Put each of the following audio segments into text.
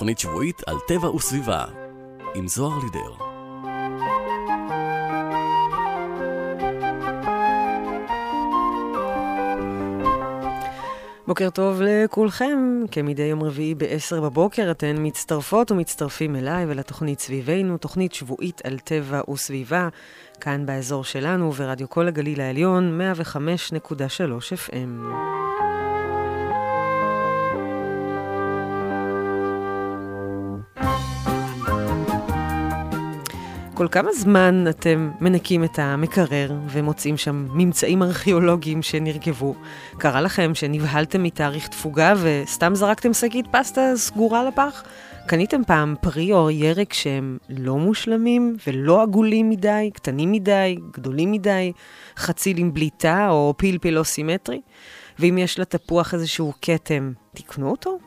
תוכנית שבועית על טבע וסביבה, עם זוהר לידר. בוקר טוב לכולכם, כמדי יום רביעי ב-10 בבוקר אתן מצטרפות ומצטרפים אליי ולתוכנית סביבנו, תוכנית שבועית על טבע וסביבה, כאן באזור שלנו ורדיו כל הגליל העליון, 105.3 FM. כל כמה זמן אתם מנקים את המקרר ומוצאים שם ממצאים ארכיאולוגיים שנרכבו? קרה לכם שנבהלתם מתאריך תפוגה וסתם זרקתם שקית פסטה סגורה לפח? קניתם פעם פרי או ירק שהם לא מושלמים ולא עגולים מדי, קטנים מדי, גדולים מדי, חציל עם בליטה או פלפל לא סימטרי? ואם יש לתפוח איזשהו כתם, תקנו אותו?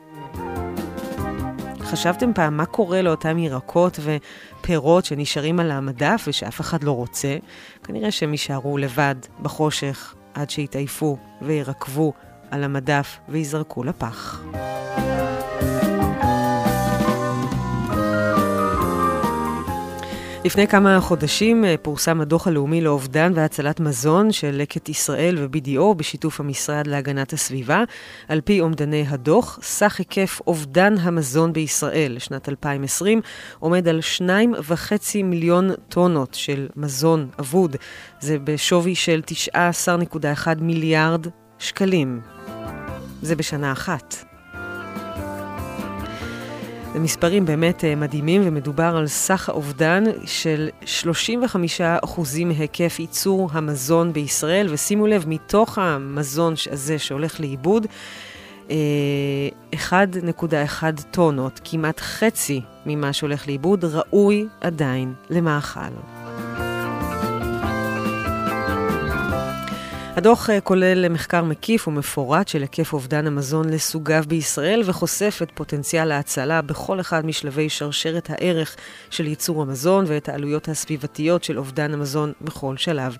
חשבתם פעם מה קורה לאותם ירקות ופירות שנשארים על המדף ושאף אחד לא רוצה? כנראה שהם יישארו לבד, בחושך, עד שיתעייפו וירקבו על המדף וייזרקו לפח. לפני כמה חודשים אה, פורסם הדוח הלאומי לאובדן והצלת מזון של לקט ישראל ו-BDO בשיתוף המשרד להגנת הסביבה. על פי אומדני הדוח, סך היקף אובדן המזון בישראל לשנת 2020 עומד על 2.5 מיליון טונות של מזון אבוד. זה בשווי של 19.1 מיליארד שקלים. זה בשנה אחת. זה מספרים באמת אה, מדהימים, ומדובר על סך האובדן של 35% מהיקף ייצור המזון בישראל, ושימו לב, מתוך המזון הזה שהולך לאיבוד, 1.1 אה, טונות, כמעט חצי ממה שהולך לאיבוד, ראוי עדיין למאכל. הדוח אה, כולל מחקר מקיף ומפורט של היקף אובדן המזון לסוגיו בישראל וחושף את פוטנציאל ההצלה בכל אחד משלבי שרשרת הערך של ייצור המזון ואת העלויות הסביבתיות של אובדן המזון בכל שלב.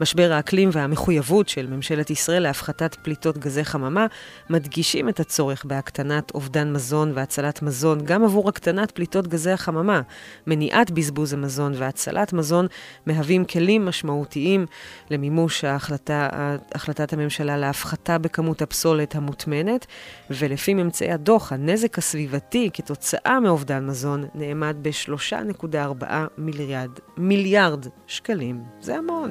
משבר האקלים והמחויבות של ממשלת ישראל להפחתת פליטות גזי חממה מדגישים את הצורך בהקטנת אובדן מזון והצלת מזון גם עבור הקטנת פליטות גזי החממה. מניעת בזבוז המזון והצלת מזון מהווים כלים משמעותיים למימוש ההחלטה החלטת הממשלה להפחתה בכמות הפסולת המוטמנת, ולפי ממצאי הדוח, הנזק הסביבתי כתוצאה מאובדן מזון נאמד ב-3.4 מיליארד, מיליארד שקלים. זה המון.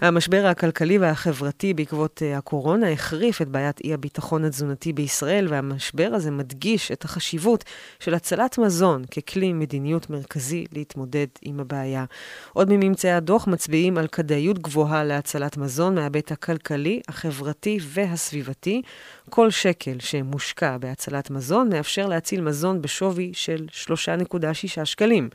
המשבר הכלכלי והחברתי בעקבות אה, הקורונה החריף את בעיית אי-הביטחון התזונתי בישראל, והמשבר הזה מדגיש את החשיבות של הצלת מזון ככלי מדיניות מרכזי להתמודד עם הבעיה. עוד מממצאי הדוח מצביעים על כדאיות גבוהה להצלת מזון מההיבט הכלכלי, החברתי והסביבתי. כל שקל שמושקע בהצלת מזון מאפשר להציל מזון בשווי של 3.6 שקלים.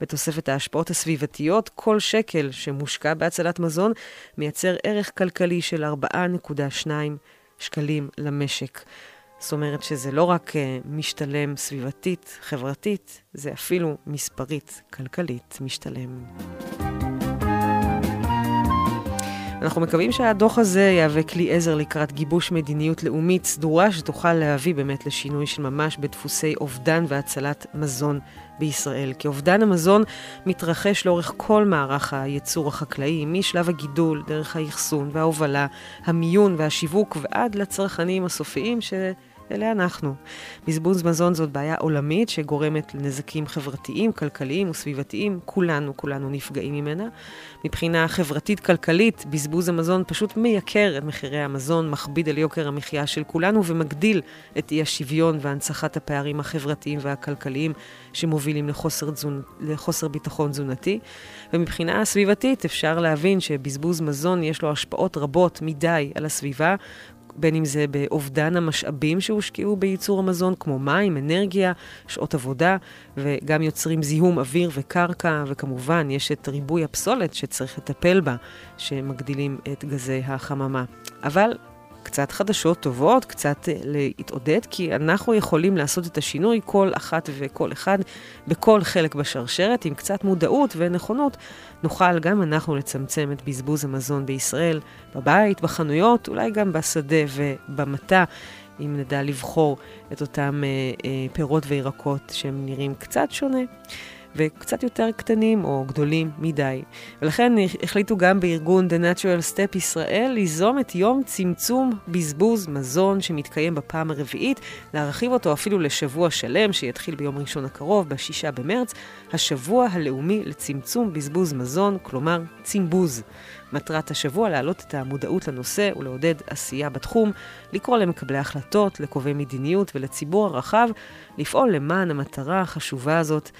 בתוספת ההשפעות הסביבתיות, כל שקל שמושקע בהצלת מזון מייצר ערך כלכלי של 4.2 שקלים למשק. זאת אומרת שזה לא רק uh, משתלם סביבתית, חברתית, זה אפילו מספרית, כלכלית, משתלם. אנחנו מקווים שהדוח הזה יהווה כלי עזר לקראת גיבוש מדיניות לאומית סדורה שתוכל להביא באמת לשינוי של ממש בדפוסי אובדן והצלת מזון בישראל. כי אובדן המזון מתרחש לאורך כל מערך הייצור החקלאי, משלב הגידול, דרך האחסון וההובלה, המיון והשיווק ועד לצרכנים הסופיים ש... אלה אנחנו. בזבוז מזון זאת בעיה עולמית שגורמת לנזקים חברתיים, כלכליים וסביבתיים. כולנו, כולנו נפגעים ממנה. מבחינה חברתית-כלכלית, בזבוז המזון פשוט מייקר את מחירי המזון, מכביד על יוקר המחיה של כולנו ומגדיל את אי השוויון והנצחת הפערים החברתיים והכלכליים שמובילים לחוסר, תזונ... לחוסר ביטחון תזונתי. ומבחינה סביבתית אפשר להבין שבזבוז מזון יש לו השפעות רבות מדי על הסביבה, בין אם זה באובדן המשאבים שהושקעו בייצור המזון, כמו מים, אנרגיה, שעות עבודה, וגם יוצרים זיהום אוויר וקרקע, וכמובן יש את ריבוי הפסולת שצריך לטפל בה, שמגדילים את גזי החממה. אבל קצת חדשות טובות, קצת אה, להתעודד, כי אנחנו יכולים לעשות את השינוי, כל אחת וכל אחד, בכל חלק בשרשרת, עם קצת מודעות ונכונות, נוכל גם אנחנו לצמצם את בזבוז המזון בישראל, בבית, בחנויות, אולי גם בשדה ובמטע. אם נדע לבחור את אותם אה, אה, פירות וירקות שהם נראים קצת שונה. וקצת יותר קטנים או גדולים מדי. ולכן החליטו גם בארגון The Natural Step ישראל ליזום את יום צמצום בזבוז מזון שמתקיים בפעם הרביעית, להרחיב אותו אפילו לשבוע שלם שיתחיל ביום ראשון הקרוב, בשישה במרץ, השבוע הלאומי לצמצום בזבוז מזון, כלומר צימבוז. מטרת השבוע להעלות את המודעות לנושא ולעודד עשייה בתחום, לקרוא למקבלי החלטות, לקובעי מדיניות ולציבור הרחב לפעול למען המטרה החשובה הזאת.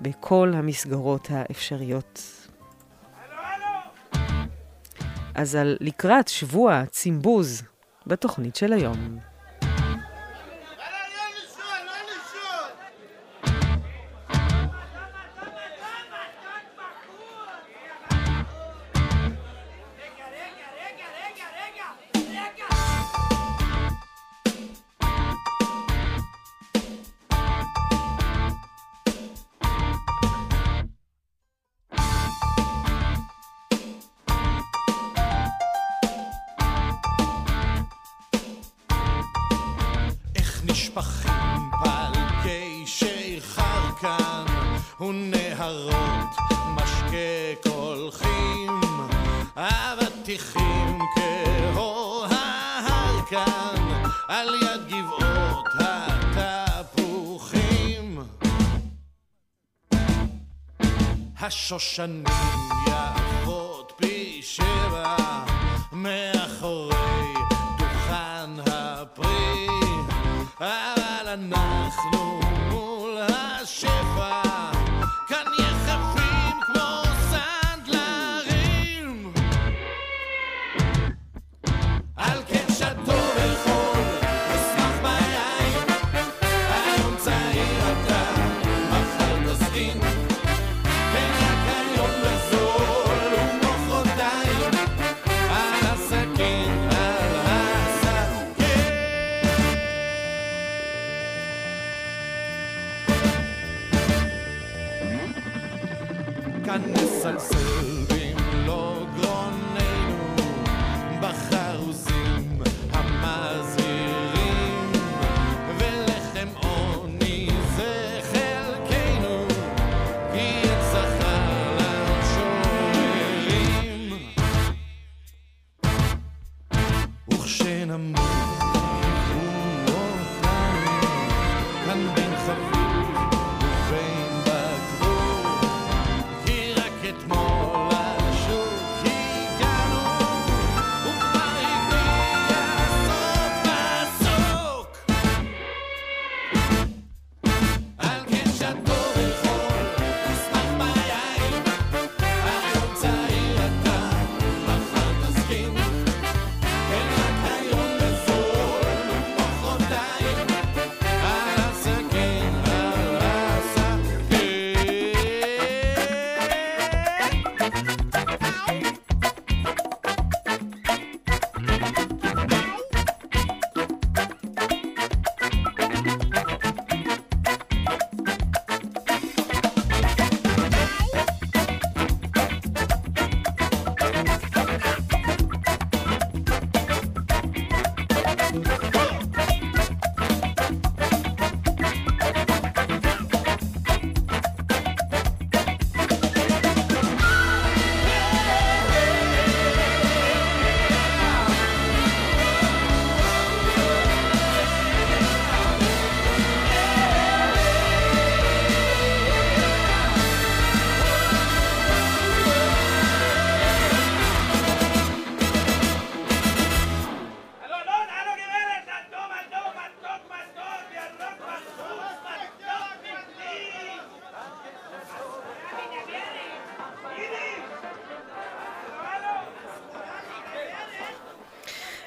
בכל המסגרות האפשריות. אז על לקראת שבוע צימבוז בתוכנית של היום. sosem műje.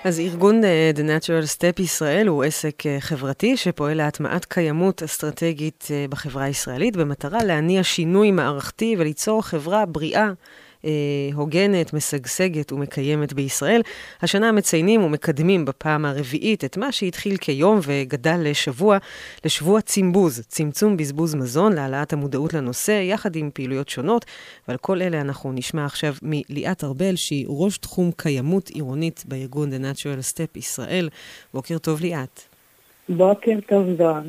אז ארגון uh, The Natural Step ישראל הוא עסק uh, חברתי שפועל להטמעת קיימות אסטרטגית uh, בחברה הישראלית במטרה להניע שינוי מערכתי וליצור חברה בריאה. אה, הוגנת, משגשגת ומקיימת בישראל. השנה מציינים ומקדמים בפעם הרביעית את מה שהתחיל כיום וגדל לשבוע, לשבוע צימבוז, צמצום בזבוז מזון, להעלאת המודעות לנושא, יחד עם פעילויות שונות. ועל כל אלה אנחנו נשמע עכשיו מליאת ארבל, שהיא ראש תחום קיימות עירונית בארגון The Natural Step ישראל. בוקר טוב ליאת. בוקר טוב, זוהר.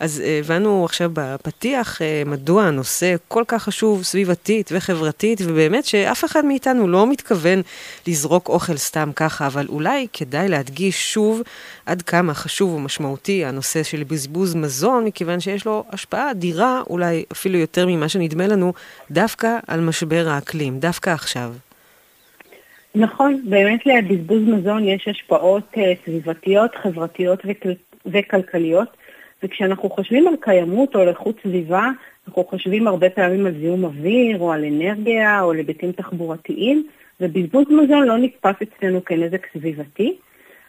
אז אה, הבנו עכשיו בפתיח אה, מדוע הנושא כל כך חשוב סביבתית וחברתית, ובאמת שאף אחד מאיתנו לא מתכוון לזרוק אוכל סתם ככה, אבל אולי כדאי להדגיש שוב עד כמה חשוב ומשמעותי הנושא של בזבוז מזון, מכיוון שיש לו השפעה אדירה, אולי אפילו יותר ממה שנדמה לנו, דווקא על משבר האקלים, דווקא עכשיו. נכון, באמת לבזבוז מזון יש השפעות uh, סביבתיות, חברתיות וכל... וכלכליות, וכשאנחנו חושבים על קיימות או על איכות סביבה, אנחנו חושבים הרבה פעמים על זיהום אוויר או על אנרגיה או על היבטים תחבורתיים, ובזבוז מזון לא נתפס אצלנו כנזק סביבתי.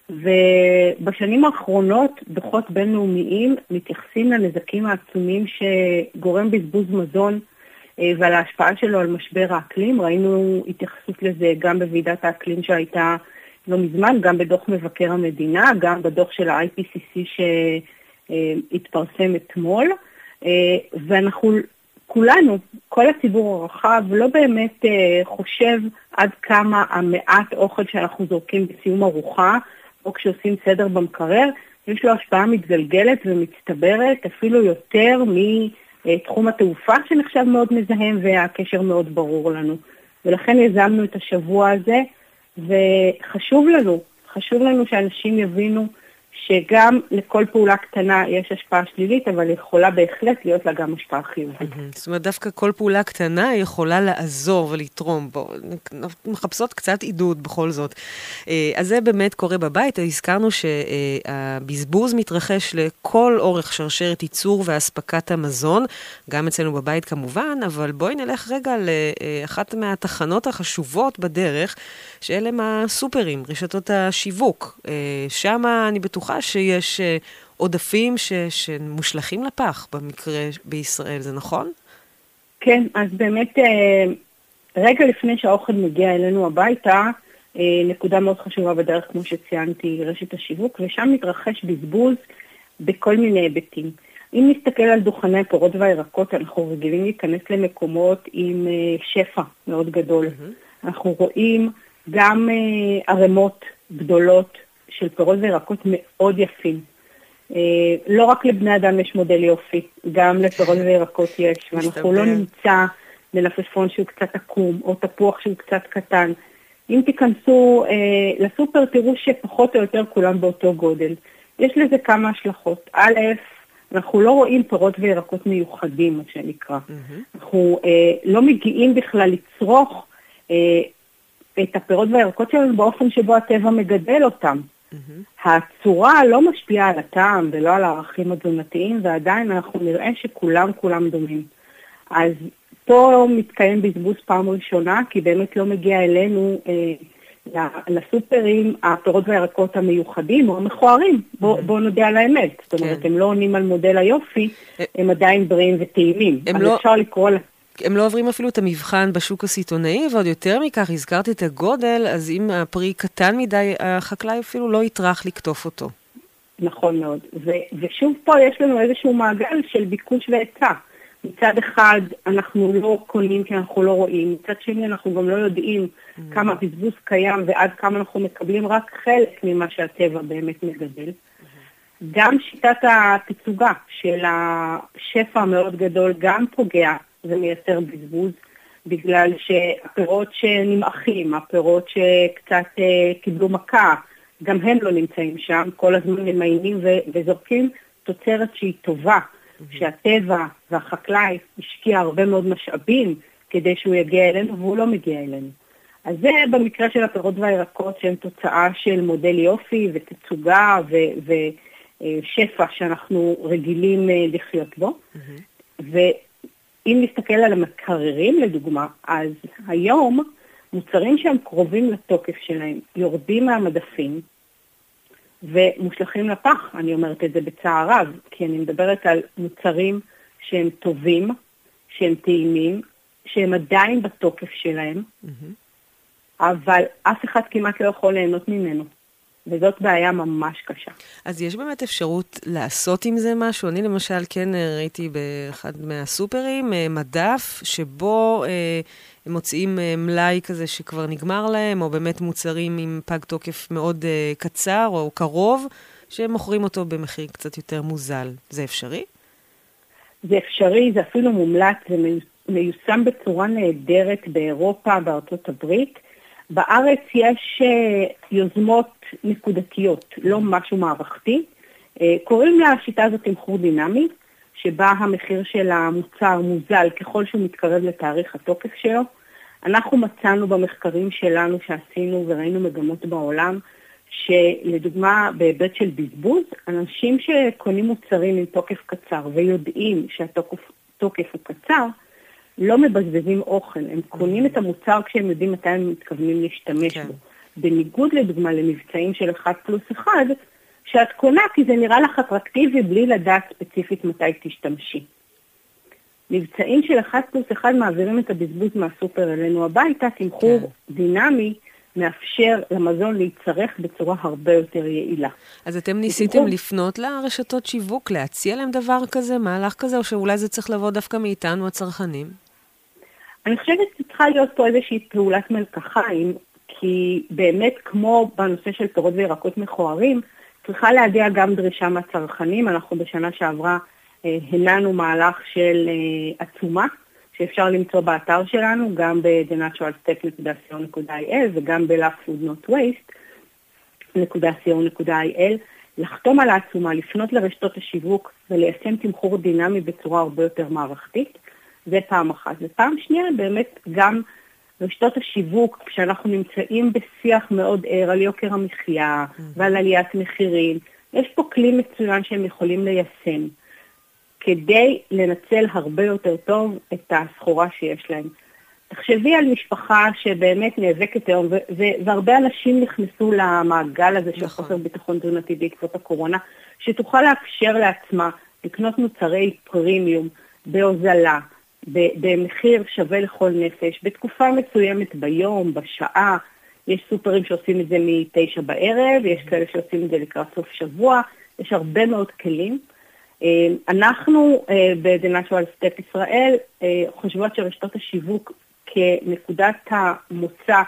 ובשנים האחרונות דוחות בינלאומיים מתייחסים לנזקים העצומים שגורם בזבוז מזון אה, ועל ההשפעה שלו על משבר האקלים. ראינו התייחסות לזה גם בוועידת האקלים שהייתה לא מזמן, גם בדוח מבקר המדינה, גם בדוח של ה-IPCC שהתפרסם אתמול. אה, ואנחנו כולנו, כל הציבור הרחב, לא באמת אה, חושב עד כמה המעט אוכל שאנחנו זורקים בסיום ארוחה, או כשעושים סדר במקרר, יש לו השפעה מתגלגלת ומצטברת אפילו יותר מתחום התעופה שנחשב מאוד מזהם והקשר מאוד ברור לנו. ולכן יזמנו את השבוע הזה, וחשוב לנו, חשוב לנו שאנשים יבינו שגם לכל פעולה קטנה יש השפעה שלילית, אבל יכולה בהחלט להיות לה גם השפעה חיובית. זאת אומרת, דווקא כל פעולה קטנה יכולה לעזור ולתרום. בואו, מחפשות קצת עידוד בכל זאת. אה, אז זה באמת קורה בבית. הזכרנו שהבזבוז מתרחש לכל אורך שרשרת ייצור ואספקת המזון, גם אצלנו בבית כמובן, אבל בואי נלך רגע לאחת מהתחנות החשובות בדרך, שאלה הם הסופרים, רשתות השיווק. אה, שם אני בטוחה... בטוחה שיש אה, עודפים ש, שמושלכים לפח במקרה בישראל, זה נכון? כן, אז באמת אה, רגע לפני שהאוכל מגיע אלינו הביתה, אה, נקודה מאוד חשובה בדרך, כמו שציינתי, רשת השיווק, ושם מתרחש בזבוז בכל מיני היבטים. אם נסתכל על דוכני הפירות והירקות, אנחנו רגילים להיכנס למקומות עם שפע מאוד גדול. Mm-hmm. אנחנו רואים גם ערימות גדולות של פירות וירקות מאוד יפים. אה, לא רק לבני אדם יש מודל יופי, גם לפירות וירקות יש, ואנחנו לא נמצא מלפפון שהוא קצת עקום, או תפוח שהוא קצת קטן. אם תיכנסו אה, לסופר, תראו שפחות או יותר כולם באותו גודל. יש לזה כמה השלכות. א', אנחנו לא רואים פירות וירקות מיוחדים, מה שנקרא. Mm-hmm. אנחנו אה, לא מגיעים בכלל לצרוך אה, את הפירות והירקות שלנו באופן שבו הטבע מגדל אותם. Mm-hmm. הצורה לא משפיעה על הטעם ולא על הערכים התזונתיים, ועדיין אנחנו נראה שכולם כולם דומים. אז פה מתקיים בזבוז פעם ראשונה, כי באמת לא מגיע אלינו אה, לסופרים הפירות והירקות המיוחדים או המכוערים, בואו mm-hmm. בוא נודה על האמת. זאת אומרת, כן. הם לא עונים על מודל היופי, אה, הם עדיין בריאים וטעימים. אז לא... אפשר לקרוא הם לא עוברים אפילו את המבחן בשוק הסיטונאי, ועוד יותר מכך, הזכרת את הגודל, אז אם הפרי קטן מדי, החקלאי אפילו לא יטרח לקטוף אותו. נכון מאוד. ו- ושוב פה יש לנו איזשהו מעגל של ביקוש והיצע. מצד אחד אנחנו לא קונים כי אנחנו לא רואים, מצד שני אנחנו גם לא יודעים mm. כמה בזבוז קיים ועד כמה אנחנו מקבלים רק חלק ממה שהטבע באמת מגדל. Mm-hmm. גם שיטת התצוגה של השפע המאוד גדול גם פוגע זה מייצר בזבוז, בגלל שהפירות שנמעכים, הפירות שקצת אה, קיבלו מכה, גם הם לא נמצאים שם, כל הזמן ממיינים ו- וזורקים תוצרת שהיא טובה, mm-hmm. שהטבע והחקלאי השקיע הרבה מאוד משאבים כדי שהוא יגיע אלינו והוא לא מגיע אלינו. אז זה במקרה של הפירות והירקות שהם תוצאה של מודל יופי ותצוגה ושפע שאנחנו רגילים אה, לחיות בו. Mm-hmm. אם נסתכל על המקררים לדוגמה, אז היום מוצרים שהם קרובים לתוקף שלהם יורדים מהמדפים ומושלכים לפח, אני אומרת את זה בצער רב, כי אני מדברת על מוצרים שהם טובים, שהם טעימים, שהם עדיין בתוקף שלהם, mm-hmm. אבל אף אחד כמעט לא יכול ליהנות ממנו. וזאת בעיה ממש קשה. אז יש באמת אפשרות לעשות עם זה משהו? אני למשל כן אה, ראיתי באחד מהסופרים אה, מדף שבו אה, הם מוציאים אה, מלאי כזה שכבר נגמר להם, או באמת מוצרים עם פג תוקף מאוד אה, קצר או קרוב, שמוכרים אותו במחיר קצת יותר מוזל. זה אפשרי? זה אפשרי, זה אפילו מומלץ, זה מיושם בצורה נהדרת באירופה, בארצות הברית. בארץ יש uh, יוזמות נקודתיות, לא משהו מערכתי. Uh, קוראים לשיטה הזאת תמחור דינמי, שבה המחיר של המוצר מוזל ככל שהוא מתקרב לתאריך התוקף שלו. אנחנו מצאנו במחקרים שלנו שעשינו וראינו מגמות בעולם, שלדוגמה בהיבט של בזבוז, אנשים שקונים מוצרים עם תוקף קצר ויודעים שהתוקף הוא קצר, לא מבזבזים אוכל, הם קונים את המוצר כשהם יודעים מתי הם מתכוונים להשתמש כן. בו. בניגוד לדוגמה למבצעים של 1 פלוס 1, שאת קונה כי זה נראה לך אטרקטיבי בלי לדעת ספציפית מתי תשתמשי. מבצעים של 1 פלוס 1 מעבירים את הבזבוז מהסופר אלינו הביתה, תמחור כן. דינמי מאפשר למזון להצטרך בצורה הרבה יותר יעילה. אז אתם ניסיתם תמחור... לפנות לרשתות שיווק, להציע להם דבר כזה, מהלך כזה, או שאולי זה צריך לבוא דווקא מאיתנו הצרכנים? אני חושבת שצריכה להיות פה איזושהי פעולת מלקחיים, כי באמת כמו בנושא של פירות וירקות מכוערים, צריכה להגיע גם דרישה מהצרכנים. אנחנו בשנה שעברה אה, הנענו מהלך של אה, עצומה, שאפשר למצוא באתר שלנו, גם ב-thenaturalstep.co.il וגם ב-love food not waste.co.il, לחתום על העצומה, לפנות לרשתות השיווק וליישם תמחור דינמי בצורה הרבה יותר מערכתית. זה פעם אחת. ופעם שנייה, באמת גם רשתות השיווק, כשאנחנו נמצאים בשיח מאוד ער על יוקר המחיה mm-hmm. ועל עליית מחירים, יש פה כלי מצוין שהם יכולים ליישם, כדי לנצל הרבה יותר טוב את הסחורה שיש להם. תחשבי על משפחה שבאמת נאבקת היום, והרבה אנשים נכנסו למעגל הזה של נכון. חוסר ביטחון תזונתי בעקבות הקורונה, שתוכל לאפשר לעצמה לקנות מוצרי פרימיום בהוזלה, במחיר שווה לכל נפש, בתקופה מסוימת ביום, בשעה. יש סופרים שעושים את זה מתשע בערב, יש כאלה שעושים את זה לקראת סוף שבוע, יש הרבה מאוד כלים. אה, אנחנו אה, ב-The סטפ ישראל אה, חושבות שרשתות השיווק כנקודת המוצא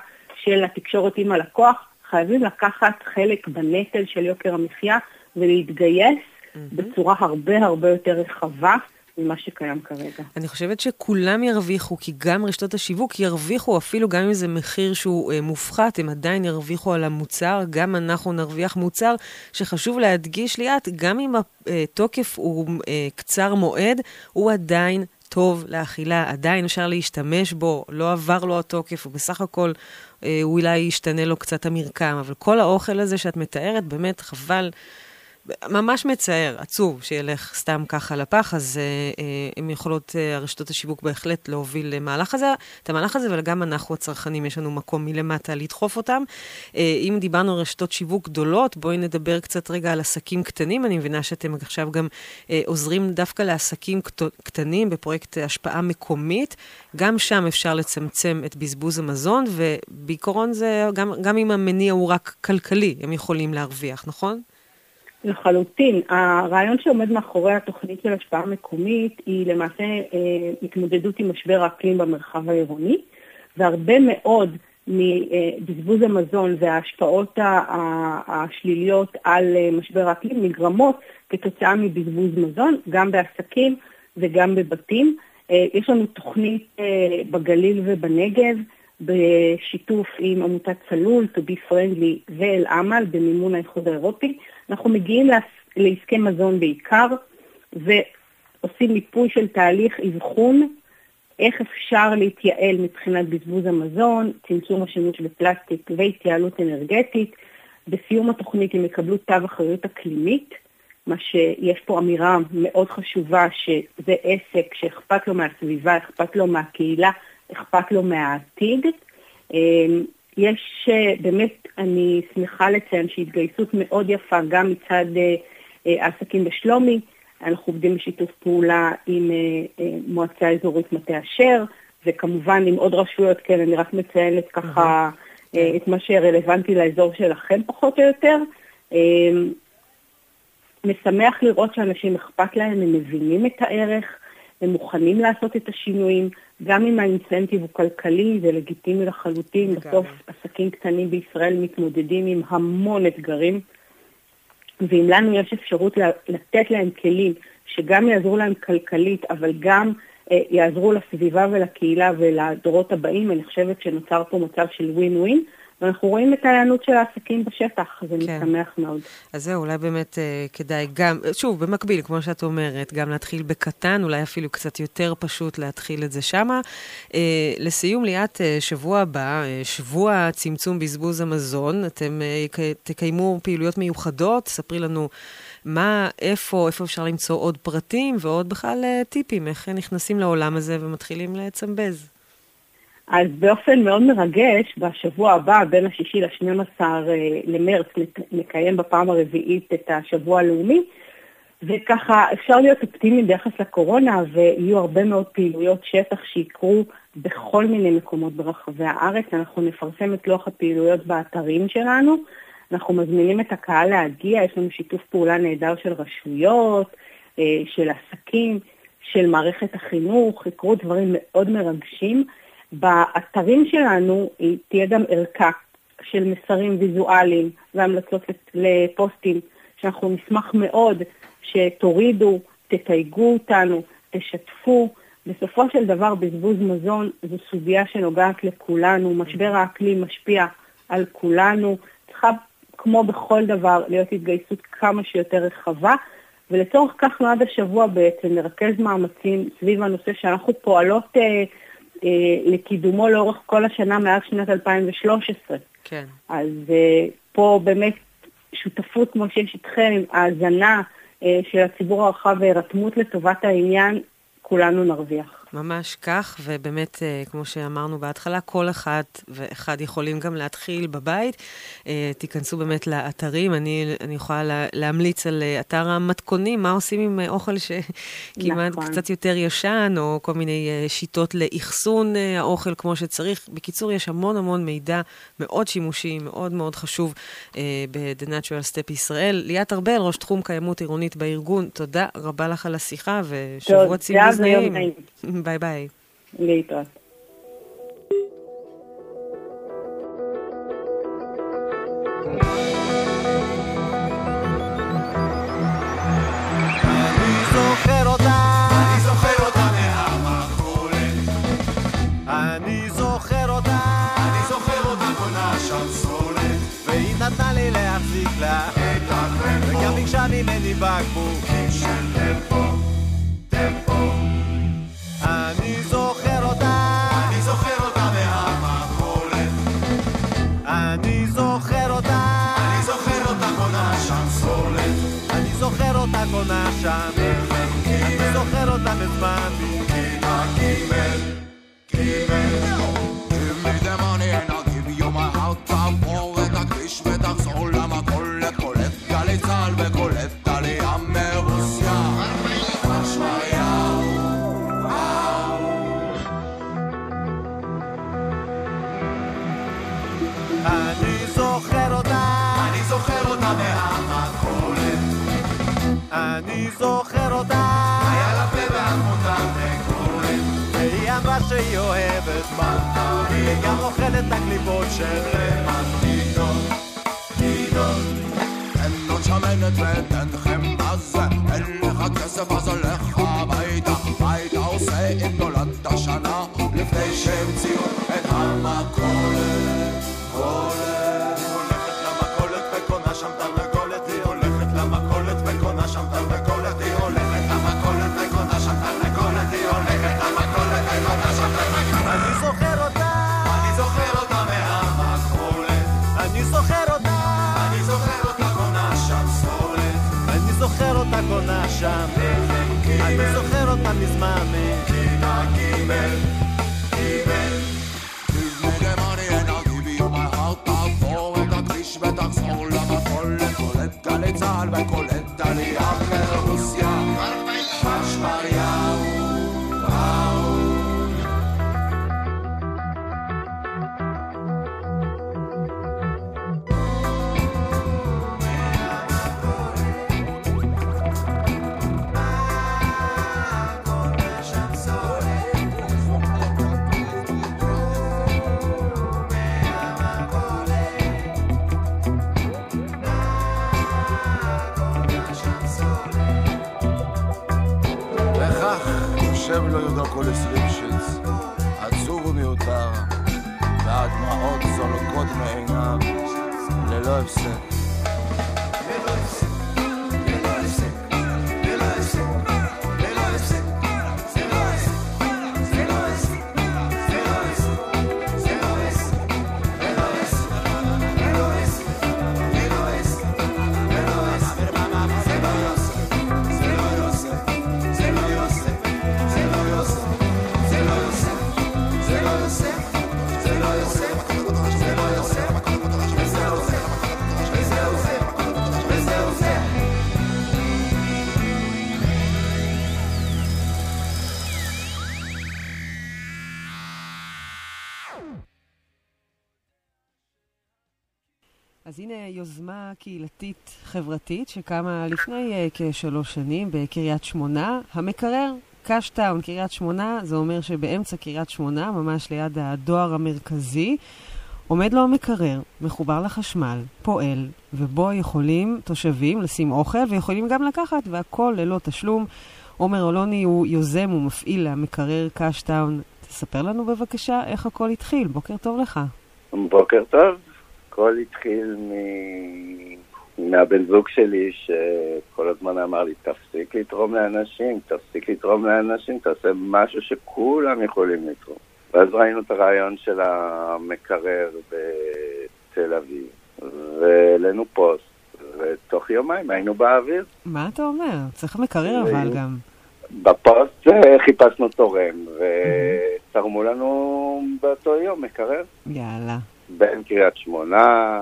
של התקשורת עם הלקוח, חייבים לקחת חלק בנטל של יוקר המחיה ולהתגייס mm-hmm. בצורה הרבה הרבה יותר רחבה. ממה שקיים כרגע. אני חושבת שכולם ירוויחו, כי גם רשתות השיווק ירוויחו, אפילו גם אם זה מחיר שהוא אה, מופחת, הם עדיין ירוויחו על המוצר, גם אנחנו נרוויח מוצר שחשוב להדגיש ליאת, גם אם התוקף הוא אה, קצר מועד, הוא עדיין טוב לאכילה, עדיין אפשר להשתמש בו, לא עבר לו התוקף, ובסך הכל אה, אולי ישתנה לו קצת המרקם, אבל כל האוכל הזה שאת מתארת, באמת חבל. ממש מצער, עצוב, שילך סתם ככה לפח, אז אה, אה, הם יכולות, אה, הרשתות השיווק בהחלט להוביל למהלך הזה, את המהלך הזה, וגם אנחנו הצרכנים, יש לנו מקום מלמטה לדחוף אותם. אה, אם דיברנו על רשתות שיווק גדולות, בואי נדבר קצת רגע על עסקים קטנים. אני מבינה שאתם עכשיו גם אה, עוזרים דווקא לעסקים קטנים בפרויקט השפעה מקומית. גם שם אפשר לצמצם את בזבוז המזון, ובעיקרון זה, גם, גם אם המניע הוא רק כלכלי, הם יכולים להרוויח, נכון? לחלוטין. הרעיון שעומד מאחורי התוכנית של השפעה מקומית היא למעשה אה, התמודדות עם משבר האקלים במרחב העירוני, והרבה מאוד מבזבוז המזון וההשפעות השליליות על אה, משבר האקלים נגרמות כתוצאה מבזבוז מזון, גם בעסקים וגם בבתים. אה, יש לנו תוכנית אה, בגליל ובנגב, בשיתוף עם עמותת צלול, To be friendly ואל-עמל במימון האיחוד האירופי. אנחנו מגיעים לעסקי מזון בעיקר, ועושים מיפוי של תהליך אבחון, איך אפשר להתייעל מבחינת בזבוז המזון, צמצום השימוש בפלסטיק והתייעלות אנרגטית. בסיום התוכנית הם יקבלו תו אחריות אקלימית, מה שיש פה אמירה מאוד חשובה שזה עסק שאכפת לו מהסביבה, אכפת לו מהקהילה, אכפת לו מהעתיד. יש אה, באמת, אני שמחה לציין שהתגייסות מאוד יפה גם מצד אה, אה, העסקים בשלומי. אנחנו עובדים בשיתוף פעולה עם מועצה אזורית מטה אשר, וכמובן עם עוד רשויות, כן, אני רק מציינת ככה את מה שרלוונטי לאזור שלכם פחות או יותר. משמח לראות שאנשים אכפת להם, הם מבינים את הערך, הם מוכנים לעשות את השינויים, גם אם האינסנטיב הוא כלכלי, זה לגיטימי לחלוטין. בסוף עסקים קטנים בישראל מתמודדים עם המון אתגרים. ואם לנו יש אפשרות לתת להם כלים שגם יעזרו להם כלכלית, אבל גם אה, יעזרו לסביבה ולקהילה ולדורות הבאים, אני חושבת שנוצר פה מצב של ווין ווין. ואנחנו רואים את ההיענות של העסקים בשטח, זה כן. משמח מאוד. אז זהו, אולי באמת אה, כדאי גם, שוב, במקביל, כמו שאת אומרת, גם להתחיל בקטן, אולי אפילו קצת יותר פשוט להתחיל את זה שמה. אה, לסיום, ליאת, אה, שבוע הבא, אה, שבוע צמצום בזבוז המזון, אתם אה, תקיימו פעילויות מיוחדות, ספרי לנו מה, איפה, איפה אפשר למצוא עוד פרטים ועוד בכלל אה, טיפים, איך נכנסים לעולם הזה ומתחילים לצמבז. אז באופן מאוד מרגש, בשבוע הבא, בין השישי ל-12 אה, למרץ, נקיים בפעם הרביעית את השבוע הלאומי, וככה אפשר להיות אופטימיים ביחס לקורונה, ויהיו הרבה מאוד פעילויות שטח שיקרו בכל מיני מקומות ברחבי הארץ. אנחנו נפרסם את לוח הפעילויות באתרים שלנו. אנחנו מזמינים את הקהל להגיע, יש לנו שיתוף פעולה נהדר של רשויות, אה, של עסקים, של מערכת החינוך, יקרו דברים מאוד מרגשים. באתרים שלנו תהיה גם ערכה של מסרים ויזואליים והמלצות לפוסטים, שאנחנו נשמח מאוד שתורידו, תתייגו אותנו, תשתפו. בסופו של דבר בזבוז מזון זו סוגיה שנוגעת לכולנו, משבר האקלים משפיע על כולנו, צריכה כמו בכל דבר להיות התגייסות כמה שיותר רחבה, ולצורך כך נועד השבוע בעצם לרכז מאמצים סביב הנושא שאנחנו פועלות אה, לקידומו לאורך כל השנה מאז שנת 2013. כן. אז אה, פה באמת שותפות כמו שיש איתכם, האזנה אה, של הציבור הרחב והירתמות לטובת העניין, כולנו נרוויח. ממש כך, ובאמת, אה, כמו שאמרנו בהתחלה, כל אחד ואחד יכולים גם להתחיל בבית. אה, תיכנסו באמת לאתרים, אני, אני יכולה לה, להמליץ על אה, אתר המתכונים, מה עושים עם אוכל שכמעט נכון. קצת יותר ישן, או כל מיני שיטות לאחסון האוכל כמו שצריך. בקיצור, יש המון המון מידע מאוד שימושי, מאוד מאוד חשוב ב-The Natural Step ישראל. ליאת ארבל, ראש תחום קיימות עירונית בארגון, תודה רבה לך על השיחה, ושבוע נעים. ביי ביי. להתראות. נתנה אני זוכר אותה. היה לה פה והחוטה מקורית. והיא אמרה שהיא אוהבת מנטה. היא גם אוכלת את הקליפות של. טידון. אין עוד שמנת ואין חמאה זה. אין לך כסף אז הולך הביתה. היית עושה אם נולדת שנה לפני שהמציאו אותה מזמן ללא יוזמה קהילתית חברתית שקמה לפני uh, כשלוש שנים בקריית שמונה. המקרר, קשטאון, קריית שמונה, זה אומר שבאמצע קריית שמונה, ממש ליד הדואר המרכזי, עומד לו המקרר, מחובר לחשמל, פועל, ובו יכולים תושבים לשים אוכל ויכולים גם לקחת, והכל ללא תשלום. עומר אלוני הוא יוזם ומפעיל המקרר קשטאון. תספר לנו בבקשה איך הכל התחיל. בוקר טוב לך. בוקר טוב. הכל התחיל מ... מהבן זוג שלי, שכל הזמן אמר לי, תפסיק לתרום לאנשים, תפסיק לתרום לאנשים, תעשה משהו שכולם יכולים לתרום. ואז ראינו את הרעיון של המקרר בתל אביב, והעלינו פוסט, ותוך יומיים היינו באוויר. מה אתה אומר? צריך מקרר אבל גם. בפוסט חיפשנו תורם, ותרמו לנו באותו יום מקרר. יאללה. בן קריית שמונה,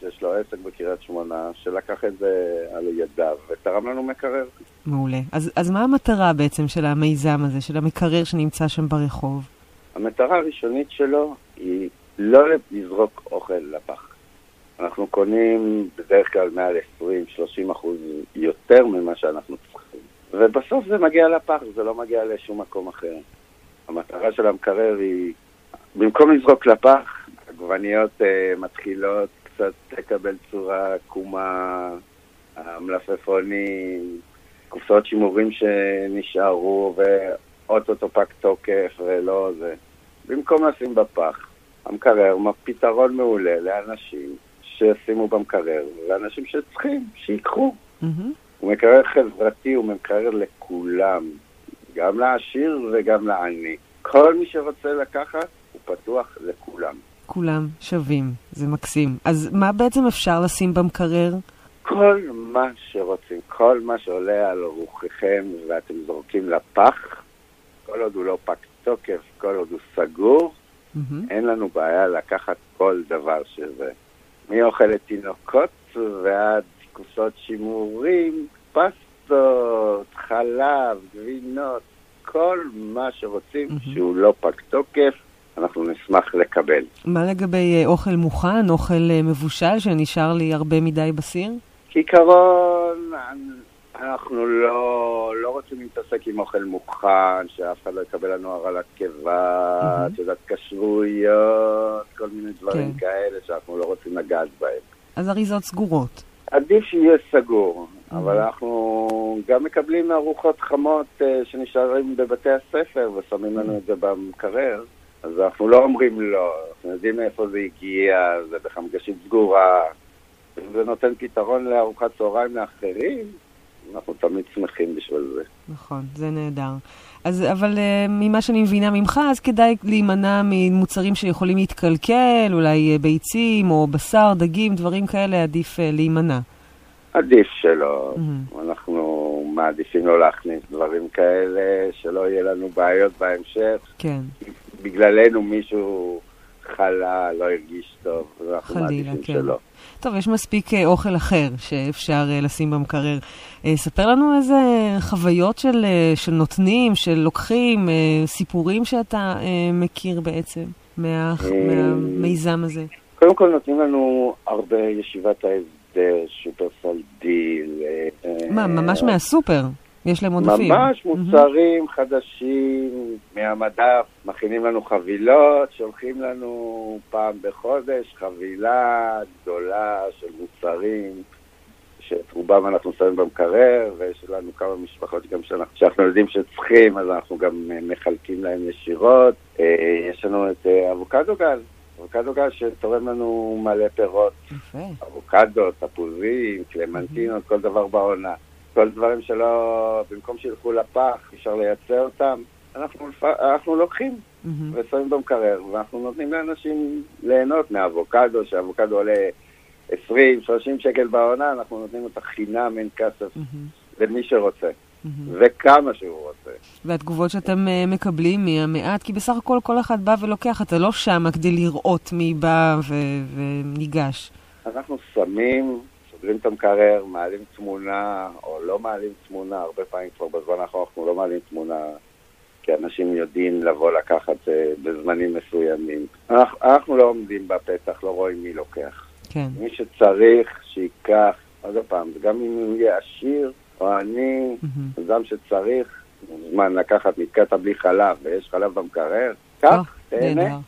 שיש לו עסק בקריית שמונה, שלקח את זה על ידיו ותרם לנו מקרר. מעולה. אז, אז מה המטרה בעצם של המיזם הזה, של המקרר שנמצא שם ברחוב? המטרה הראשונית שלו היא לא לזרוק אוכל לפח. אנחנו קונים בדרך כלל מעל 20-30 אחוז יותר ממה שאנחנו צריכים. ובסוף זה מגיע לפח, זה לא מגיע לשום מקום אחר. המטרה של המקרר היא, במקום לזרוק לפח, העגבניות uh, מתחילות קצת לקבל צורה עקומה, המלפפונים, קופסאות שימורים שנשארו ואו-טו-טו פג תוקף ולא זה. במקום לשים בפח, המקרר פתרון מעולה לאנשים שישימו במקרר, ואנשים שצריכים, שיקחו. Mm-hmm. הוא מקרר חברתי, הוא מקרר לכולם, גם לעשיר וגם לעני. כל מי שרוצה לקחת, הוא פתוח לכולם. כולם שווים, זה מקסים. אז מה בעצם אפשר לשים במקרר? כל מה שרוצים, כל מה שעולה על רוחכם ואתם זורקים לפח, כל עוד הוא לא פג תוקף, כל עוד הוא סגור, mm-hmm. אין לנו בעיה לקחת כל דבר שזה. מאוכל לתינוקות ועד כוסות שימורים, פסטות, חלב, גבינות, כל מה שרוצים mm-hmm. שהוא לא פג תוקף, אנחנו נשמח לקבל. מה לגבי אה, אוכל מוכן, אוכל אה, מבושל שנשאר לי הרבה מדי בסיר? כעיקרון, אנחנו לא, לא רוצים להתעסק עם אוכל מוכן, שאף אחד לא יקבל לנו הרעלת הקיבה, את יודעת, כשרויות, כל מיני דברים כן. כאלה שאנחנו לא רוצים לגעת בהם. אז אריזות סגורות. עדיף שיהיה סגור. אבל אנחנו גם מקבלים ארוחות חמות uh, שנשארים בבתי הספר ושמים לנו את זה במקרר. אז אנחנו לא אומרים לא, אנחנו יודעים מאיפה זה הגיע, זה בחמגשית סגורה, אם זה נותן פתרון לארוחת צהריים לאחרים, אנחנו תמיד שמחים בשביל זה. נכון, זה נהדר. אז, אבל uh, ממה שאני מבינה ממך, אז כדאי להימנע ממוצרים שיכולים להתקלקל, אולי uh, ביצים או בשר, דגים, דברים כאלה, עדיף uh, להימנע. עדיף שלא. Mm-hmm. אנחנו מעדיפים לא להכניס דברים כאלה, שלא יהיה לנו בעיות בהמשך. כן. בגללנו מישהו חלה, לא הרגיש טוב, ואנחנו מעדיפים כן. שלא. טוב, יש מספיק אה, אוכל אחר שאפשר uh, לשים במקרר. Uh, ספר לנו איזה חוויות של, של נותנים, של לוקחים, סיפורים שאתה מכיר בעצם מה, מהמיזם הזה. קודם כל נותנים לנו הרבה ישיבת ההסדר, שופרסל דיל. מה, ממש מהסופר? יש להם עודפים. ממש מוצרים mm-hmm. חדשים מהמדף, מכינים לנו חבילות, שולחים לנו פעם בחודש חבילה גדולה של מוצרים שאת רובם אנחנו שמים במקרר, ויש לנו כמה משפחות גם שאנחנו, שאנחנו יודעים שצריכים, אז אנחנו גם מחלקים להם ישירות. יש לנו את אבוקדו גל, אבוקדו גל שתורם לנו מלא פירות. יפה. אבוקדו, תפוזים, קלמנטינות, כל דבר בעונה. כל דברים שלא, במקום שילכו לפח, אפשר לייצר אותם, אנחנו, אנחנו לוקחים mm-hmm. ושמים במקרר, ואנחנו נותנים לאנשים ליהנות מאבוקדו, שאבוקדו עולה 20-30 שקל בעונה, אנחנו נותנים אותה חינם, אין כסף, mm-hmm. למי שרוצה. Mm-hmm. וכמה שהוא רוצה. והתגובות שאתם uh, מקבלים מהמעט, כי בסך הכל כל אחד בא ולוקח, אתה לא שם כדי לראות מי בא ו- וניגש. אנחנו שמים סוגרים את המקרר, מעלים תמונה, או לא מעלים תמונה, הרבה פעמים כבר בזמן האחרון אנחנו לא מעלים תמונה, כי אנשים יודעים לבוא לקחת uh, בזמנים מסוימים. אנחנו, אנחנו לא עומדים בפתח, לא רואים מי לוקח. כן. מי שצריך, שייקח, עוד פעם, גם אם הוא יהיה עשיר או עני, mm-hmm. אדם שצריך, מוזמן לקחת נתקעת בלי חלב, ויש חלב במקרר, קח, תהנה.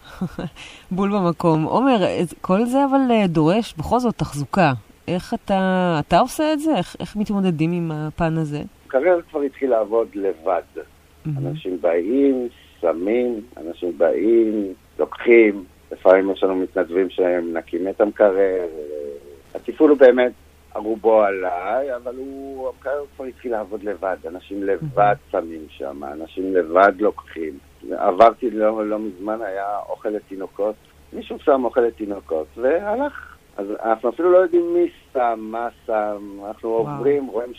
בול במקום. עומר, כל זה אבל אה, דורש בכל זאת תחזוקה. איך אתה, אתה עושה את זה? איך, איך מתמודדים עם הפן הזה? קריירה כבר התחיל לעבוד לבד. Mm-hmm. אנשים באים, שמים, אנשים באים, לוקחים. לפעמים יש לנו מתנדבים שהם נקים את המקרר. התפעול הוא באמת, רובו עליי, אבל הוא, המקרר כבר התחיל לעבוד לבד. אנשים לבד. שמים שם, אנשים לבד לוקחים. עברתי לא, לא מזמן, היה אוכל לתינוקות. מישהו שם אוכל לתינוקות, והלך אז אנחנו אפילו לא יודעים מי שם, מה שם, אנחנו וואו. עוברים, רואים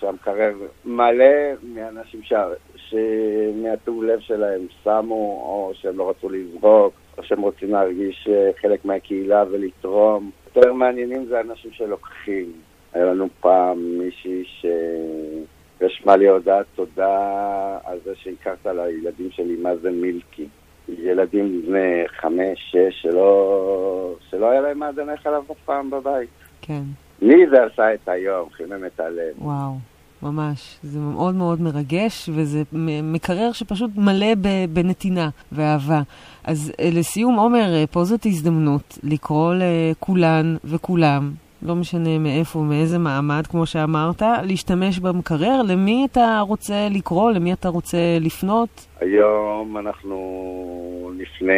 שהמקרר מלא מאנשים ש... שמהטוב לב שלהם שמו, או שהם לא רצו לזרוק, או שהם רוצים להרגיש אה, חלק מהקהילה ולתרום. יותר מעניינים זה אנשים שלוקחים. היה לנו פעם מישהי שרשמה לי הודעת תודה על זה שהכרת לילדים שלי מה זה מילקי. ילדים בני חמש, שש, שלא, שלא היה להם מעדני חלב אף פעם בבית. כן. לי זה עשה את היום, חימם את הלב. וואו, ממש. זה מאוד מאוד מרגש, וזה מקרר שפשוט מלא בנתינה ואהבה. אז אה, לסיום, עומר, אה, פה זאת הזדמנות לקרוא לכולן וכולם לא משנה מאיפה, מאיזה מעמד, כמו שאמרת, להשתמש במקרר. למי אתה רוצה לקרוא? למי אתה רוצה לפנות? היום אנחנו לפני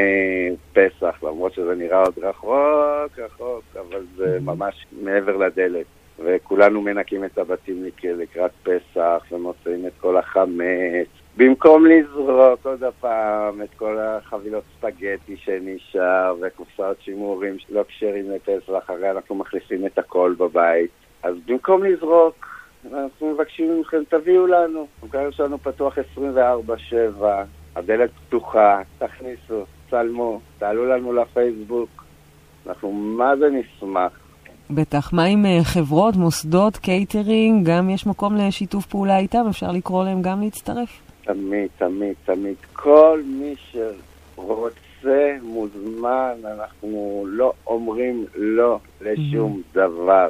פסח, למרות שזה נראה עוד רחוק, רחוק, אבל זה mm-hmm. ממש מעבר לדלת. וכולנו מנקים את הבתים לקראת פסח ומוצאים את כל החמץ במקום לזרוק עוד הפעם את כל החבילות ספגטי שנשאר וקופסאות שימורים לא כשרים לפסח, הרי אנחנו מחליפים את הכל בבית. אז במקום לזרוק, אנחנו מבקשים מכם, תביאו לנו. המקרר שלנו פתוח 24-7, הדלת פתוחה, תכניסו, צלמו, תעלו לנו לפייסבוק. אנחנו מה זה נשמח. בטח. מה עם אה, חברות, מוסדות, קייטרינג? גם יש מקום לשיתוף פעולה איתם? אפשר לקרוא להם גם להצטרף? תמיד, תמיד, תמיד. כל מי שרוצה מוזמן, אנחנו לא אומרים לא לשום mm-hmm. דבר.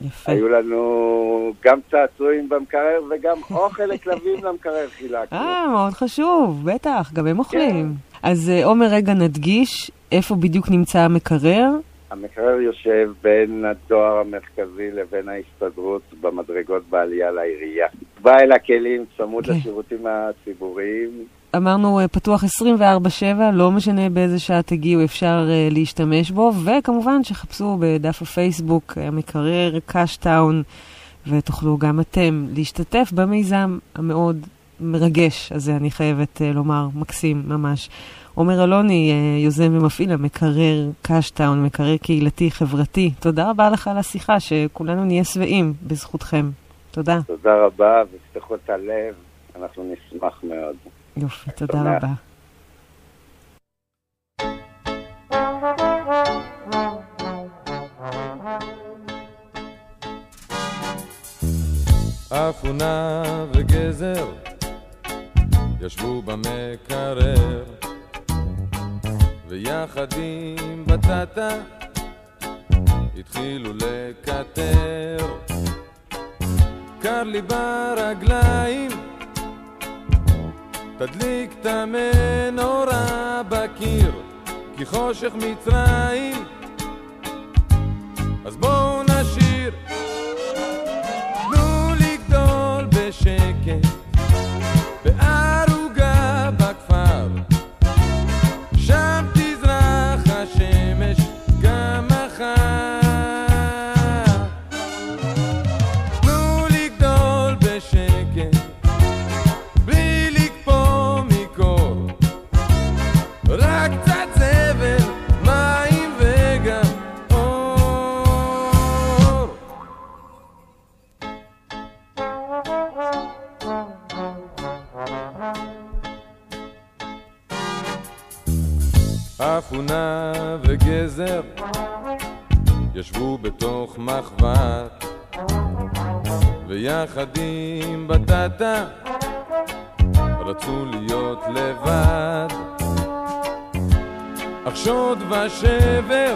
יפה. היו לנו גם צעצועים במקרר וגם אוכל לכלבים למקרר חילקנו. אה, מאוד חשוב, בטח, גם הם אוכלים. כן. אז אה, עומר, רגע נדגיש איפה בדיוק נמצא המקרר. המקרר יושב בין הדואר המרכזי לבין ההסתדרות במדרגות בעלייה לעירייה. בא אל הכלים, צמוד okay. כן. לשירותים הציבוריים. אמרנו, אה, פתוח 24-7, לא משנה באיזה שעה תגיעו, אפשר uh, להשתמש בו, וכמובן שחפשו בדף הפייסבוק, אה, המקרר קאשטאון, ותוכלו גם אתם להשתתף במיזם המאוד מרגש הזה, אני חייבת uh, לומר, מקסים ממש. עומר אלוני, יוזם ומפעיל המקרר קאשטאון, מקרר קהילתי חברתי. תודה רבה לך על השיחה, שכולנו נהיה שבעים בזכותכם. תודה. תודה רבה, ותפתחו את הלב, אנחנו נשמח מאוד. יופי, תודה רבה. אפונה וגזר ישבו במקרר ויחד עם בטטה התחילו לקטר. קר לי ברגליים תדליק את המנורה בקיר כי חושך מצרים רצו להיות לבד. אך שוד ושבר.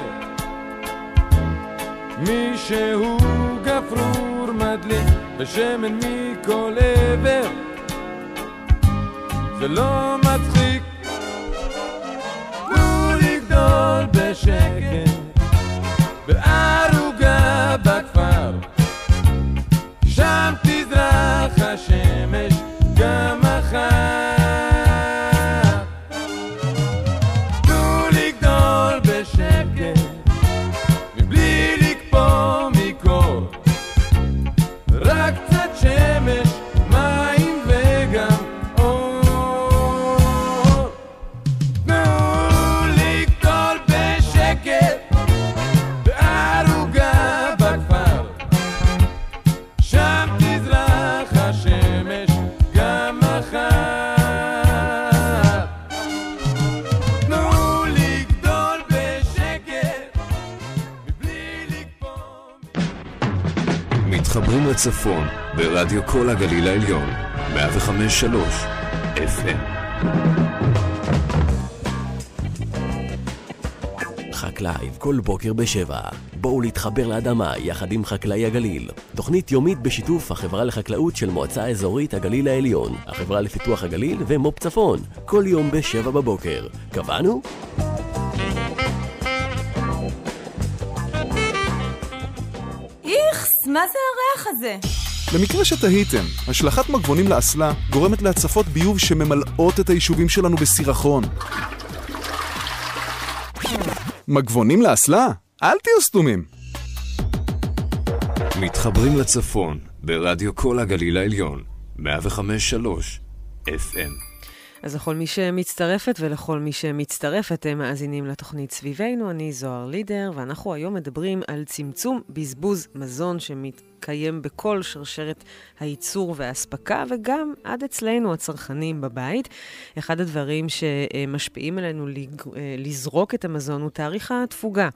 מישהו גפרור מדליק ושמן מכל עבר. זה לא כל הגליל העליון, 105.3 FM. חקלייב כל בוקר בשבע. בואו להתחבר לאדמה יחד עם חקלאי הגליל. תוכנית יומית בשיתוף החברה לחקלאות של מועצה אזורית הגליל העליון, החברה לפיתוח הגליל ומו"פ צפון. כל יום בשבע בבוקר. קבענו? איכס, מה זה הריח הזה? למקרה שתהיתם, השלכת מגבונים לאסלה גורמת להצפות ביוב שממלאות את היישובים שלנו בסירחון. מגבונים לאסלה? אל תהיו סתומים. מתחברים לצפון ברדיו כל הגליל העליון, 105.3 FM. אז לכל מי שמצטרפת ולכל מי שמצטרף, אתם מאזינים לתוכנית סביבנו, אני זוהר לידר, ואנחנו היום מדברים על צמצום בזבוז מזון שמתקיים בכל שרשרת הייצור והאספקה, וגם עד אצלנו, הצרכנים בבית. אחד הדברים שמשפיעים עלינו לזרוק את המזון הוא תאריך התפוגה,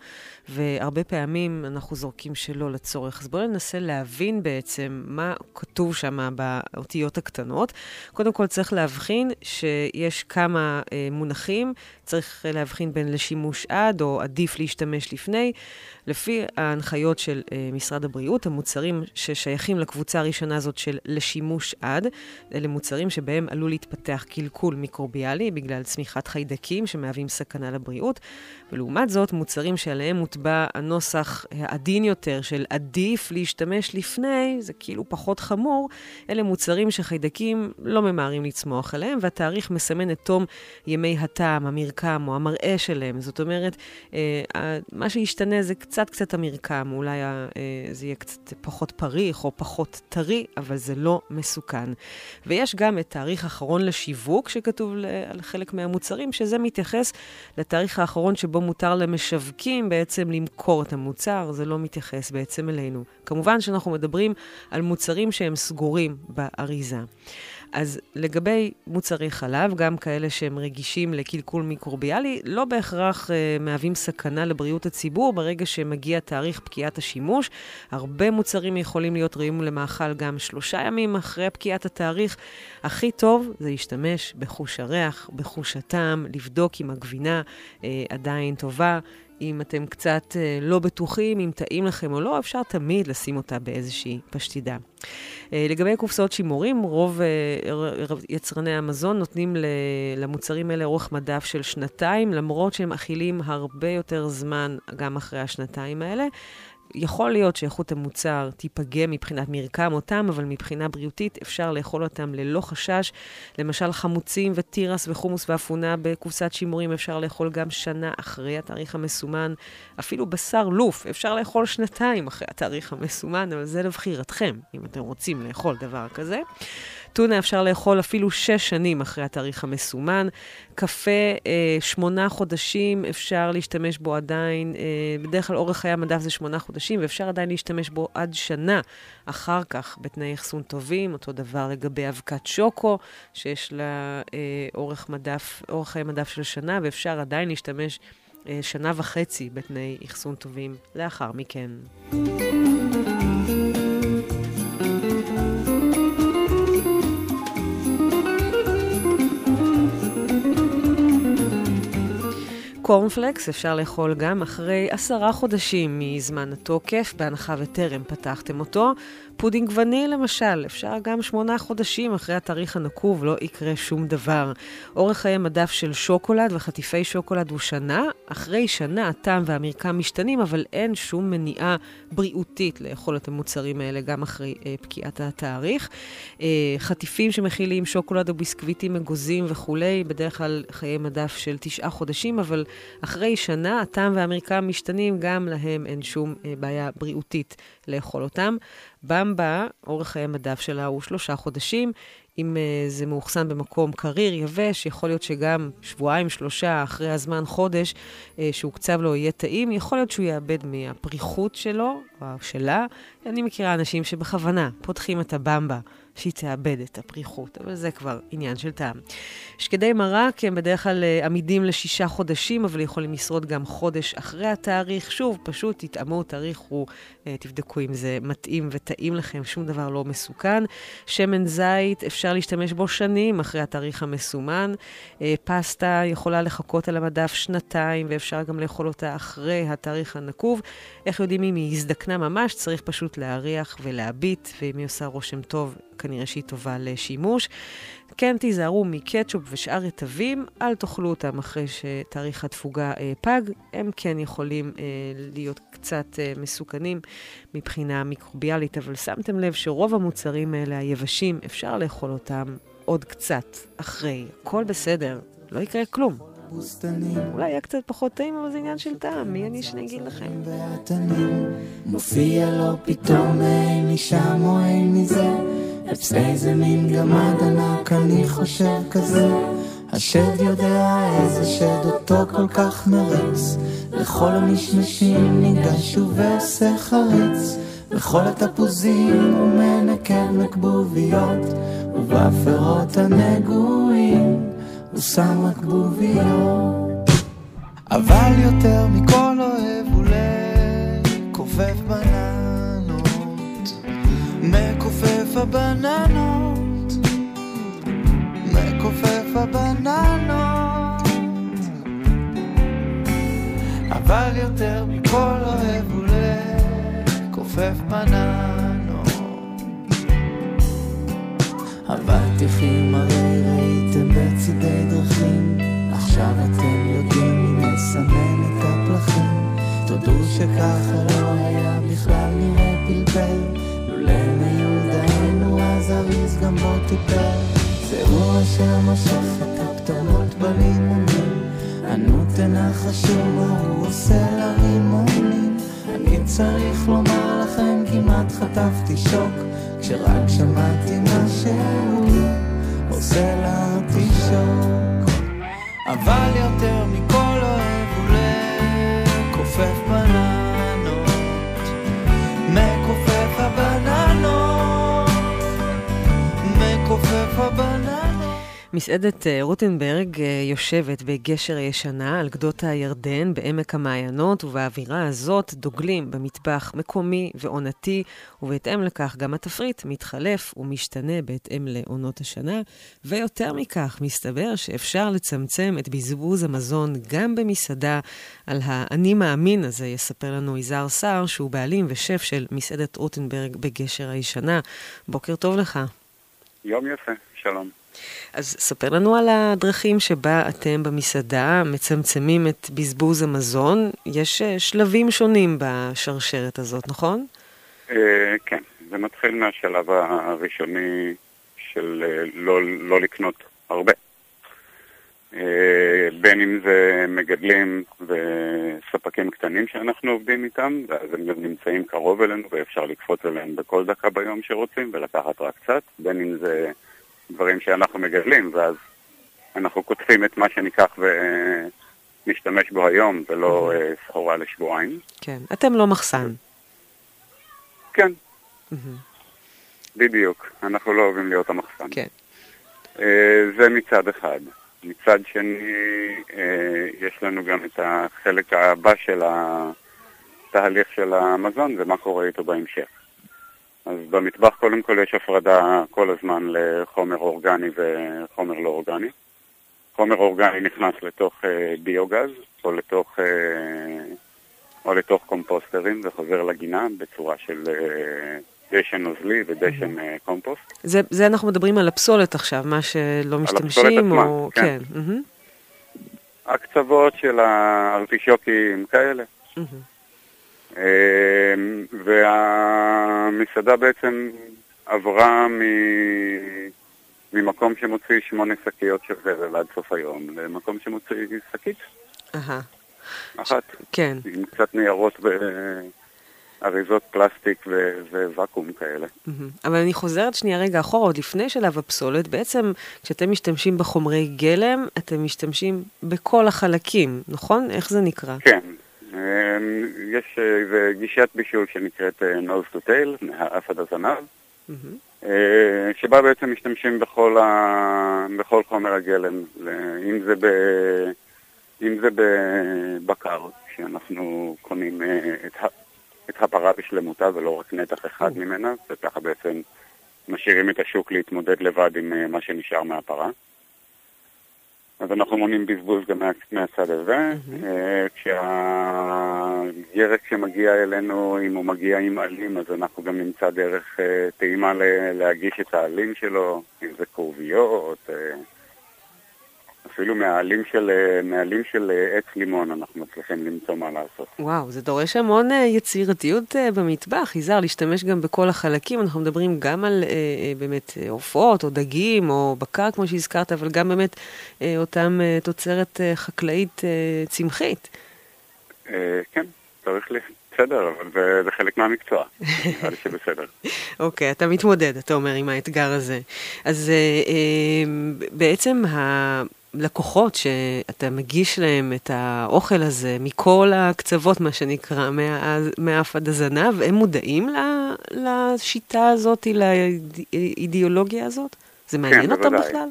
והרבה פעמים אנחנו זורקים שלא לצורך. אז בואו ננסה להבין בעצם מה כתוב שם באותיות הקטנות. קודם כל צריך להבחין שיש כמה אה, מונחים, צריך להבחין בין לשימוש עד או עדיף להשתמש לפני. לפי ההנחיות של אה, משרד הבריאות, המוצרים ששייכים לקבוצה הראשונה הזאת של לשימוש עד, אלה מוצרים שבהם עלול להתפתח קלקול מיקרוביאלי בגלל צמיחת חיידקים שמהווים סכנה לבריאות, ולעומת זאת, מוצרים שעליהם מוטבע הנוסח העדין יותר של עדיף להשתמש לפני, זה כאילו פחות חמור, אלה מוצרים שחיידקים לא ממהרים לצמוח עליהם, והתאריך מסמן את תום ימי הטעם, המרקם או המראה שלהם. זאת אומרת, אה, מה שישתנה זה קצת קצת המרקם, אולי אה, זה יהיה קצת פחות פריך או פחות טרי, אבל זה לא מסוכן. ויש גם את תאריך אחרון לשיווק שכתוב על חלק מהמוצרים, שזה מתייחס לתאריך האחרון שבו מותר למשווקים בעצם למכור את המוצר, זה לא מתייחס בעצם אלינו. כמובן שאנחנו מדברים על מוצרים שהם סגורים באריזה. אז לגבי מוצרי חלב, גם כאלה שהם רגישים לקלקול מיקרוביאלי, לא בהכרח אה, מהווים סכנה לבריאות הציבור ברגע שמגיע תאריך פקיעת השימוש. הרבה מוצרים יכולים להיות ראויים למאכל גם שלושה ימים אחרי פקיעת התאריך. הכי טוב זה להשתמש בחוש הריח, בחוש הטעם, לבדוק אם הגבינה אה, עדיין טובה. אם אתם קצת אה, לא בטוחים אם טעים לכם או לא, אפשר תמיד לשים אותה באיזושהי פשטידה. אה, לגבי קופסאות שימורים, רוב אה, יצרני המזון נותנים למוצרים האלה אורך מדף של שנתיים, למרות שהם אכילים הרבה יותר זמן גם אחרי השנתיים האלה. יכול להיות שאיכות המוצר תיפגע מבחינת מרקם אותם, אבל מבחינה בריאותית אפשר לאכול אותם ללא חשש. למשל חמוצים ותירס וחומוס ואפונה בקופסת שימורים אפשר לאכול גם שנה אחרי התאריך המסומן. אפילו בשר לוף אפשר לאכול שנתיים אחרי התאריך המסומן, אבל זה לבחירתכם, אם אתם רוצים לאכול דבר כזה. טונה אפשר לאכול אפילו שש שנים אחרי התאריך המסומן. קפה, אה, שמונה חודשים, אפשר להשתמש בו עדיין, אה, בדרך כלל אורך חיי המדף זה שמונה חודשים, ואפשר עדיין להשתמש בו עד שנה אחר כך, בתנאי אחסון טובים. אותו דבר לגבי אבקת שוקו, שיש לה אה, אורך מדף, אורך חיי מדף של שנה, ואפשר עדיין להשתמש אה, שנה וחצי בתנאי אחסון טובים לאחר מכן. קורנפלקס אפשר לאכול גם אחרי עשרה חודשים מזמן התוקף, בהנחה וטרם פתחתם אותו. פודינג וניל למשל, אפשר גם שמונה חודשים אחרי התאריך הנקוב, לא יקרה שום דבר. אורך חיי מדף של שוקולד וחטיפי שוקולד הוא שנה. אחרי שנה הטעם והמרקם משתנים, אבל אין שום מניעה בריאותית לאכול את המוצרים האלה גם אחרי אה, פקיעת התאריך. אה, חטיפים שמכילים שוקולד או ביסקוויטים אגוזים וכולי, בדרך כלל חיי מדף של תשעה חודשים, אבל אחרי שנה הטעם והמרקם משתנים, גם להם אין שום אה, בעיה בריאותית לאכול אותם. במבה, אורך חיי מדף שלה הוא שלושה חודשים. אם uh, זה מאוחסן במקום קריר, יבש, יכול להיות שגם שבועיים, שלושה, אחרי הזמן, חודש, uh, שהוקצב לו יהיה טעים, יכול להיות שהוא יאבד מהפריחות שלו, או שלה. אני מכירה אנשים שבכוונה פותחים את הבמבה שהיא תאבד את הפריחות, אבל זה כבר עניין של טעם. שקדי מרק הם בדרך כלל אה, עמידים לשישה חודשים, אבל יכולים לשרוד גם חודש אחרי התאריך. שוב, פשוט תטעמו, תאריך הוא, אה, תבדקו אם זה מתאים וטעים לכם, שום דבר לא מסוכן. שמן זית, אפשר להשתמש בו שנים אחרי התאריך המסומן. אה, פסטה יכולה לחכות על המדף שנתיים, ואפשר גם לאכול אותה אחרי התאריך הנקוב. איך יודעים אם היא הזדקנה ממש? צריך פשוט להריח ולהביט, ואם היא עושה רושם טוב, כנראה שהיא טובה לשימוש. כן תיזהרו מקטשופ ושאר רטבים, אל תאכלו אותם אחרי שתאריך התפוגה אה, פג. הם כן יכולים אה, להיות קצת אה, מסוכנים מבחינה מיקרוביאלית, אבל שמתם לב שרוב המוצרים האלה, היבשים, אפשר לאכול אותם עוד קצת אחרי. הכל בסדר, לא יקרה כלום. אולי יהיה קצת פחות טעים, אבל זה עניין של טעם, מי אני שאני אגיד לכם? מופיע לו פתאום אין משם או אין מזה אצלי זה מין גמד ענק, אני חושב כזה. השד יודע איזה שד אותו כל כך מריץ. לכל המשמשים ניגש ועושה חריץ לכל התפוזים הוא מנקד מקבוביות. ובפירות הנגועים הוא שם מקבוביות אבל יותר מכל אוהב הוא לכופף בננות. מכופף הבננות. מכופף הבננות. אבל יותר מכל אוהב הוא לכופף בננות. אבטיחים הרי ראיתם בצידי דרכים. עכשיו אתם יודעים מי מסמן את הפלחים. תודו שככה לא היה בכלל נראה פלפל. לולא מיולדנו אז אריז גם בו טיפל. זהו אשר מושך את הפתורות בלימונים. אנו תנחשו מה הוא עושה לרימונים. אני צריך לומר לכם כמעט חטפתי שוק כשרק שמעתי מה שהוא עושה לארטישוק אבל יותר מכל אוהב הוא לכופף בננות מכופף הבננות מכופף הבננות מסעדת אה, רוטנברג אה, יושבת בגשר הישנה על גדות הירדן בעמק המעיינות, ובאווירה הזאת דוגלים במטבח מקומי ועונתי, ובהתאם לכך גם התפריט מתחלף ומשתנה בהתאם לעונות השנה. ויותר מכך, מסתבר שאפשר לצמצם את בזבוז המזון גם במסעדה. על האני מאמין הזה יספר לנו יזהר סער, שהוא בעלים ושף של מסעדת רוטנברג בגשר הישנה. בוקר טוב לך. יום יפה, שלום. אז ספר לנו על הדרכים שבה אתם במסעדה מצמצמים את בזבוז המזון. יש אה, שלבים שונים בשרשרת הזאת, נכון? אה, כן, זה מתחיל מהשלב הראשוני של אה, לא, לא לקנות הרבה. בין אם זה מגדלים וספקים קטנים שאנחנו עובדים איתם, ואז הם גם נמצאים קרוב אלינו ואפשר לקפוץ אליהם בכל דקה ביום שרוצים ולקחת רק קצת, בין אם זה דברים שאנחנו מגדלים, ואז אנחנו כותבים את מה שניקח ונשתמש בו היום ולא אה, סחורה לשבועיים. כן. אתם לא מחסן. כן, בדיוק, אנחנו לא אוהבים להיות המחסן. כן. אה, זה מצד אחד. מצד שני, אה, יש לנו גם את החלק הבא של התהליך של המזון ומה קורה איתו בהמשך. אז במטבח קודם כל יש הפרדה כל הזמן לחומר אורגני וחומר לא אורגני. חומר אורגני נכנס לתוך אה, ביוגז או לתוך, אה, או לתוך קומפוסטרים וחוזר לגינה בצורה של אה, דשן נוזלי ודשן אה, קומפוסט. זה, זה אנחנו מדברים על הפסולת עכשיו, מה שלא משתמשים, הפסולת עצמה, או... כן. כן. מהמם, הקצוות של הארטישוקים כאלה. מהמם. אה, והמסעדה בעצם עברה מ... ממקום שמוציא שמונה שקיות של זבל עד סוף היום למקום שמוציא שקית אהה, אחת כן. עם קצת ניירות ואריזות פלסטיק ו- וואקום כאלה. מהמם. אבל אני חוזרת שנייה רגע אחורה, עוד לפני שלב הפסולת, בעצם כשאתם משתמשים בחומרי גלם, אתם משתמשים בכל החלקים, נכון? איך זה נקרא? כן, יש איזה גישת בישול שנקראת אה, nose to tail, מהאף עד הזנב. אה, שבה בעצם משתמשים בכל, ה... בכל חומר הגלם, אם זה, ב... אם זה בבקר, שאנחנו קונים אה, את, ה... את הפרה בשלמותה ולא רק נתח אחד ממנה, וככה בעצם משאירים את השוק להתמודד לבד עם אה, מה שנשאר מהפרה. אז אנחנו מונעים בזבוז גם מה, מהצד הזה. אה, כשהירק שמגיע אלינו, אם הוא מגיע עם עלים, אז אנחנו גם נמצא דרך אה, טעימה ל- להגיש את העלים שלו, אם זה כרוביות, אה, אפילו מהעלים של, אה, מהעלים של אה, עץ לימון אנחנו מצליחים למצוא מה לעשות. וואו, זה דורש המון אה, יצירתיות אה, במטבח, יזהר, להשתמש גם בכל החלקים. אנחנו מדברים גם על אה, אה, באמת אה, עופות או דגים או בקר, כמו שהזכרת, אבל גם באמת אה, אותם אה, תוצרת אה, חקלאית אה, צמחית. אה, כן, צריך לי, בסדר, אבל זה, זה חלק מהמקצוע, נראה לי שבסדר. אוקיי, אתה מתמודד, אתה אומר, עם האתגר הזה. אז אה, אה, בעצם הלקוחות שאתה מגיש להם את האוכל הזה מכל הקצוות, מה שנקרא, מה- מהאף עד הזנב, הם מודעים לשיטה הזאת, לאידיאולוגיה הזאת? זה מעניין אותם בוודאי. בכלל?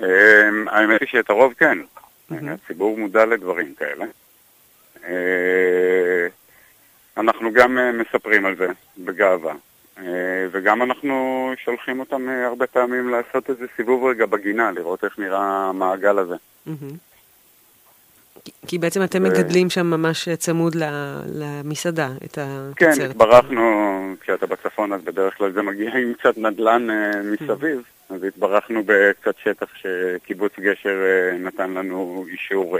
אמ, האמת היא שאת הרוב כן. הציבור מודע לדברים כאלה. אה, אנחנו גם אה, מספרים על זה בגאווה. אה, וגם אנחנו שולחים אותם הרבה פעמים לעשות איזה סיבוב רגע בגינה, לראות איך נראה המעגל הזה. מהמם. כי- בעצם אתם מגדלים שם ממש צמוד למסעדה, את כן, התוצרת. התברכנו, כשאתה בצפון אז בדרך כלל זה מגיע עם קצת נדל"ן מסביב, אז התברכנו בקצת שטח שקיבוץ גשר נתן לנו אישור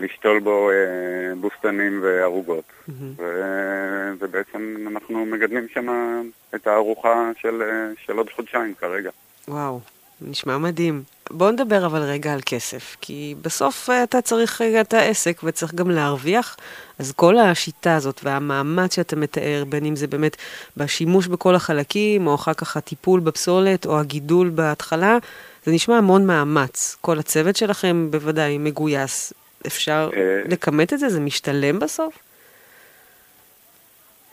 לשתול בו אה, בוסתנים וערוגות. מהמם. ו- ובעצם אנחנו מגדלים שם את הארוחה של, אה, של עוד חודשיים כרגע. וואו, נשמע מדהים. בואו נדבר אבל רגע על כסף, כי בסוף אה, אתה צריך רגע את העסק וצריך גם להרוויח, אז כל השיטה הזאת והמאמץ שאתה מתאר, בין אם זה באמת בשימוש בכל החלקים, או אחר כך הטיפול בפסולת, או הגידול בהתחלה, זה נשמע המון מאמץ. כל הצוות שלכם בוודאי מגויס. אפשר אה, לכמת את זה? זה משתלם בסוף?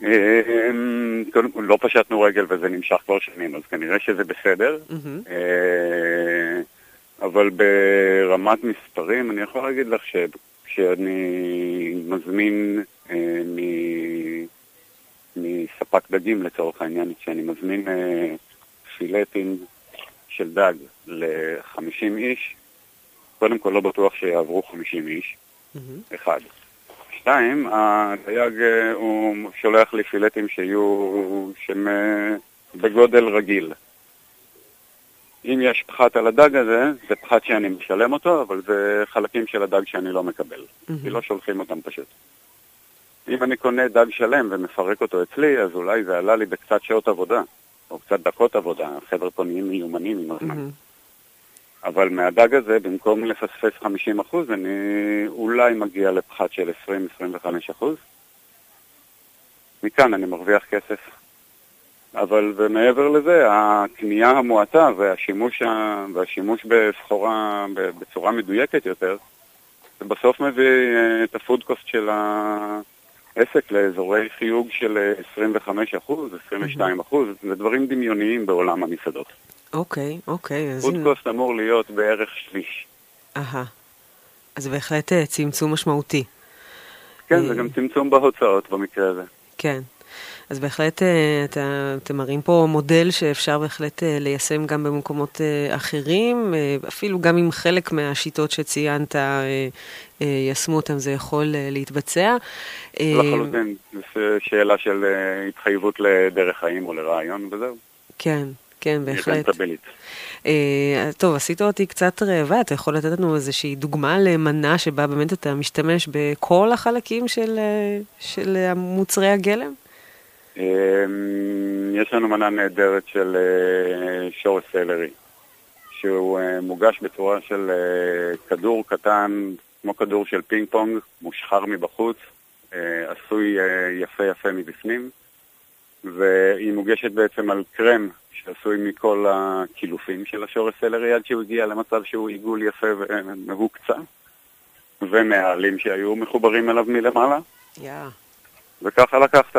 אמ, קודם כל, לא פשטנו רגל וזה נמשך כבר שנים, אז כנראה שזה בסדר. אה, אבל ברמת מספרים, אני יכול להגיד לך שכשאני מזמין אה, מספק דגים לצורך העניין, כשאני מזמין אה, פילטים של דג ל-50 איש, קודם כל לא בטוח שיעברו 50 איש, מהמם. אחד. שתיים, הדייג אה, הוא שולח לי פילטים שיהיו שהם אה, בגודל רגיל. אם יש פחת על הדג הזה, זה פחת שאני משלם אותו, אבל זה חלקים של הדג שאני לא מקבל. כי לא שולחים אותם פשוט. אם אני קונה דג שלם ומפרק אותו אצלי, אז אולי זה עלה לי בקצת שעות עבודה, או קצת דקות עבודה. החבר'ה פה נהיים מיומנים עם הזמן. מהמם. אבל מהדג הזה, במקום לפספס 50%, אני אולי מגיע לפחת של 20-25%. מכאן אני מרוויח כסף. אבל ומעבר לזה, הקנייה המועטה והשימוש, ה... והשימוש בסחורה בצורה מדויקת יותר, זה בסוף מביא אה, את הפוד קוסט של העסק לאזורי חיוג של אה, 25%, 22%, זה דברים דמיוניים בעולם המסעדות. אוקיי, אוקיי. אז פוד הנה- קוסט אמור להיות בערך שליש. אהה. אז זה בהחלט אה, צמצום משמעותי. כן, זה גם צמצום בהוצאות במקרה הזה. כן. אז בהחלט אה, אתה, אתם מראים פה מודל שאפשר בהחלט אה, ליישם גם במקומות אה, אחרים, אה, אפילו גם אם חלק מהשיטות שציינת אה, אה, יישמו אותם, זה יכול אה, להתבצע. אה, לחלוטין, זו שאלה של אה, התחייבות לדרך חיים או לרעיון וזהו. כן, כן, בהחלט. אה, טוב, עשית אותי קצת רעבה, אתה יכול לתת לנו איזושהי דוגמה למנה שבה באמת אתה משתמש בכל החלקים של, אה, של מוצרי הגלם? אמ, יש לנו מנה נהדרת של אה, שורש סלרי, שהוא אה, מוגש בצורה של כדור קטן, כמו כדור של פינג פונג, מושחר מבחוץ, עשוי יפה יפה מבפנים, והיא מוגשת בעצם על קרם שעשוי מכל הקילופים של השורש סלרי עד שהוא הגיע למצב שהוא עיגול יפה ומהוקצע, ומהעלים שהיו מחוברים אליו מלמעלה. יא. וככה לקחת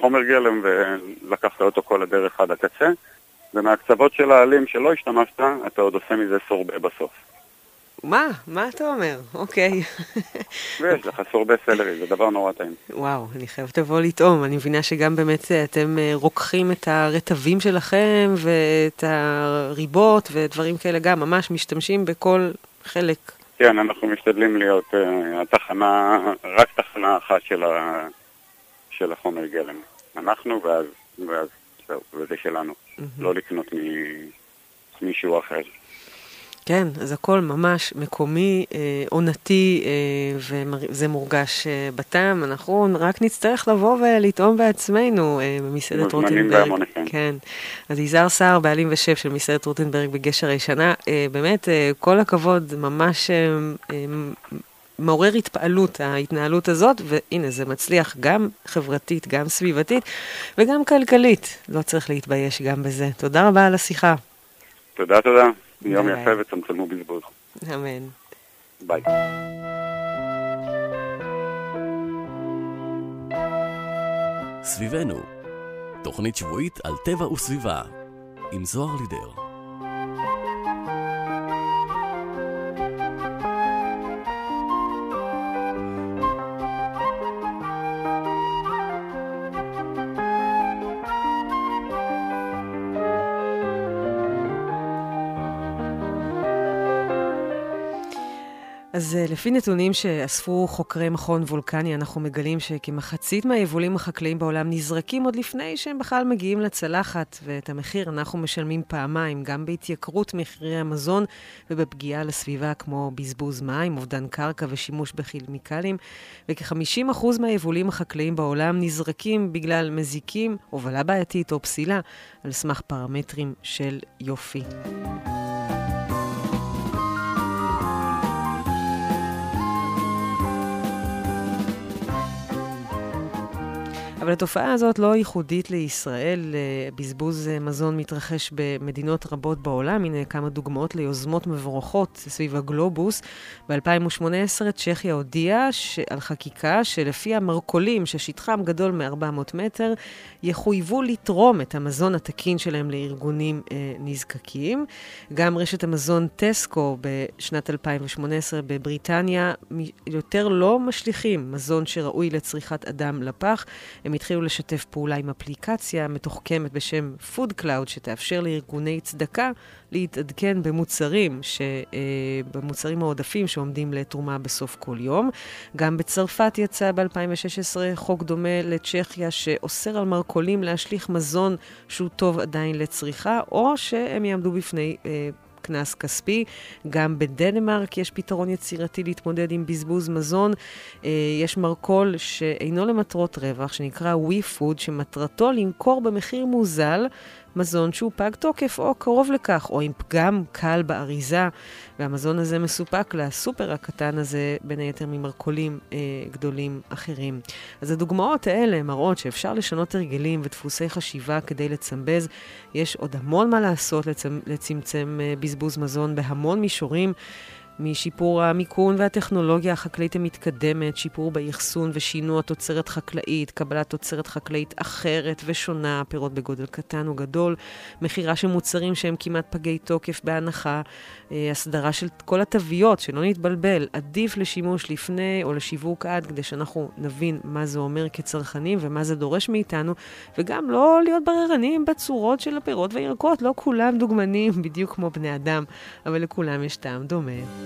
חומר גלם ולקחת אותו כל הדרך עד הקצה, ומהקצוות של העלים שלא השתמשת, אתה עוד עושה מזה סורבה בסוף. מה? מה אתה אומר? אוקיי. ויש לך סורבה סלרי, זה דבר נורא טעים. וואו, אני חייבת לבוא לטעום. אני מבינה שגם באמת אה, אתם אה, רוקחים את הרטבים שלכם ואת הריבות ודברים כאלה גם, ממש משתמשים בכל חלק. כן, אנחנו משתדלים להיות uh, התחנה, רק תחנה אחת של, ה, של החומר גלם. אנחנו ואז, ואז זהו, וזה שלנו. לא לקנות ממישהו אחר. כן, אז הכל ממש מקומי, אה, עונתי, אה, וזה מורגש אה, בטעם. אנחנו רק נצטרך לבוא ולטעום בעצמנו אה, במסעדת רוטנברג. כן. אז יזהר סער, בעלים ושף של מסעדת רוטנברג בגשר הישנה, אה, באמת, אה, כל הכבוד, ממש אה, אה, מעורר התפעלות ההתנהלות הזאת, והנה, זה מצליח גם חברתית, גם סביבתית וגם כלכלית. לא צריך להתבייש גם בזה. תודה רבה על השיחה. תודה, תודה. יום ביי. יפה וצמצמו בזבוז. אמן. ביי. סביבנו, תוכנית שבועית על טבע וסביבה, עם זוהר לידר. אז אה, לפי נתונים שאספו חוקרי מכון וולקני, אנחנו מגלים שכמחצית מהיבולים החקלאיים בעולם נזרקים עוד לפני שהם בכלל מגיעים לצלחת, ואת המחיר אנחנו משלמים פעמיים, גם בהתייקרות מחירי המזון ובפגיעה לסביבה כמו בזבוז מים, אובדן קרקע ושימוש בכימיקלים, וכ-50% מהיבולים החקלאיים בעולם נזרקים בגלל מזיקים, הובלה בעייתית או פסילה, על סמך פרמטרים של יופי. אבל התופעה הזאת לא ייחודית לישראל. אה, בזבוז אה, מזון מתרחש במדינות רבות בעולם. הנה כמה דוגמאות ליוזמות מבורכות סביב הגלובוס. ב-2018 צ'כיה הודיעה ש- על חקיקה שלפיה מרכולים ששטחם גדול מ-400 מטר יחויבו לתרום את המזון התקין שלהם לארגונים אה, נזקקים. גם רשת המזון טסקו בשנת 2018 בבריטניה יותר לא משליכים מזון שראוי לצריכת אדם לפח. הם התחילו לשתף פעולה עם אפליקציה מתוחכמת בשם Food Cloud, שתאפשר לארגוני צדקה להתעדכן במוצרים, ש, אה, במוצרים העודפים שעומדים לתרומה בסוף כל יום. גם בצרפת יצא ב-2016 חוק דומה לצ'כיה, שאוסר על מרכולים להשליך מזון שהוא טוב עדיין לצריכה, או שהם יעמדו בפני... אה, קנס כספי. גם בדנמרק יש פתרון יצירתי להתמודד עם בזבוז מזון. אה, יש מרכול שאינו למטרות רווח, שנקרא פוד, שמטרתו למכור במחיר מוזל מזון שהוא פג תוקף או קרוב לכך, או עם פגם קל באריזה, והמזון הזה מסופק לסופר הקטן הזה, בין היתר ממרכולים אה, גדולים אחרים. אז הדוגמאות האלה מראות שאפשר לשנות הרגלים ודפוסי חשיבה כדי לצמבז. יש עוד המון מה לעשות לצמ... לצמצם אה, בזבוז מזון בהמון מישורים. משיפור המיכון והטכנולוגיה החקלאית המתקדמת, שיפור באחסון ושינוע תוצרת חקלאית, קבלת תוצרת חקלאית אחרת ושונה, פירות בגודל קטן או גדול, מכירה של מוצרים שהם כמעט פגי תוקף בהנחה, אה, הסדרה של כל התוויות, שלא נתבלבל, עדיף לשימוש לפני או לשיווק עד, כדי שאנחנו נבין מה זה אומר כצרכנים ומה זה דורש מאיתנו, וגם לא להיות בררנים בצורות של הפירות והירקות, לא כולם דוגמנים בדיוק כמו בני אדם, אבל לכולם יש טעם דומה.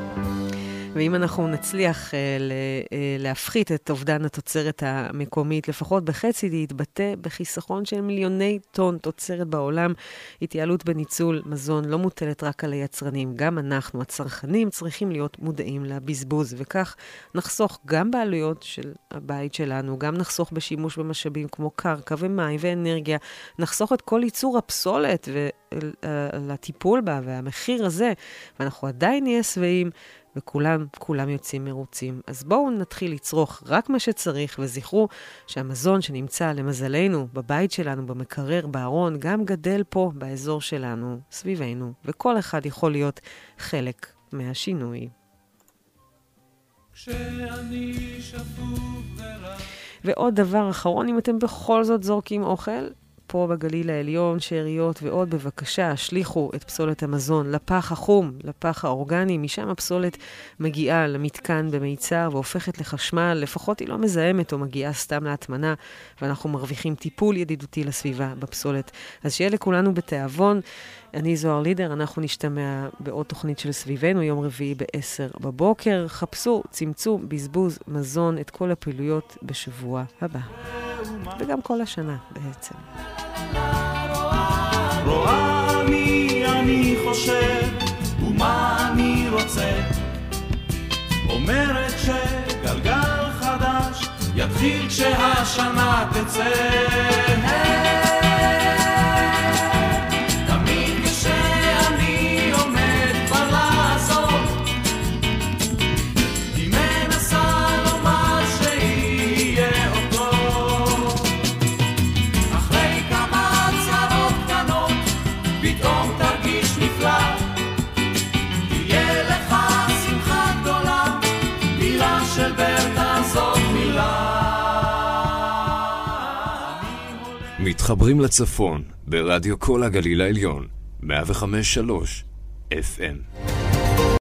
ואם אנחנו נצליח אה, ל- אה, להפחית את אובדן התוצרת המקומית, לפחות בחצי, להתבטא בחיסכון של מיליוני טון תוצרת בעולם. התייעלות בניצול מזון לא מוטלת רק על היצרנים, גם אנחנו, הצרכנים, צריכים להיות מודעים לבזבוז, וכך נחסוך גם בעלויות של הבית שלנו, גם נחסוך בשימוש במשאבים כמו קרקע ומים ואנרגיה, נחסוך את כל ייצור הפסולת ולטיפול בה והמחיר הזה, ואנחנו עדיין נהיה שבעים. וכולם, כולם יוצאים מרוצים. אז בואו נתחיל לצרוך רק מה שצריך, וזכרו שהמזון שנמצא, למזלנו, בבית שלנו, במקרר, בארון, גם גדל פה, באזור שלנו, סביבנו, וכל אחד יכול להיות חלק מהשינוי. כשאני שפוף ורע ועוד דבר אחרון, אם אתם בכל זאת זורקים אוכל, פה בגליל העליון, שאריות ועוד, בבקשה, השליכו את פסולת המזון לפח החום, לפח האורגני, משם הפסולת מגיעה למתקן במיצר והופכת לחשמל, לפחות היא לא מזהמת או מגיעה סתם להטמנה, ואנחנו מרוויחים טיפול ידידותי לסביבה בפסולת. אז שיהיה לכולנו בתיאבון. אני זוהר לידר, אנחנו נשתמע בעוד תוכנית של סביבנו, יום רביעי ב-10 בבוקר. חפשו, צמצום, בזבוז, מזון, את כל הפעילויות בשבוע הבא. וגם כל השנה בעצם. יתחיל כשהשנה תצא מתחברים לצפון ברדיו כל הגליל העליון, 105.3 FM.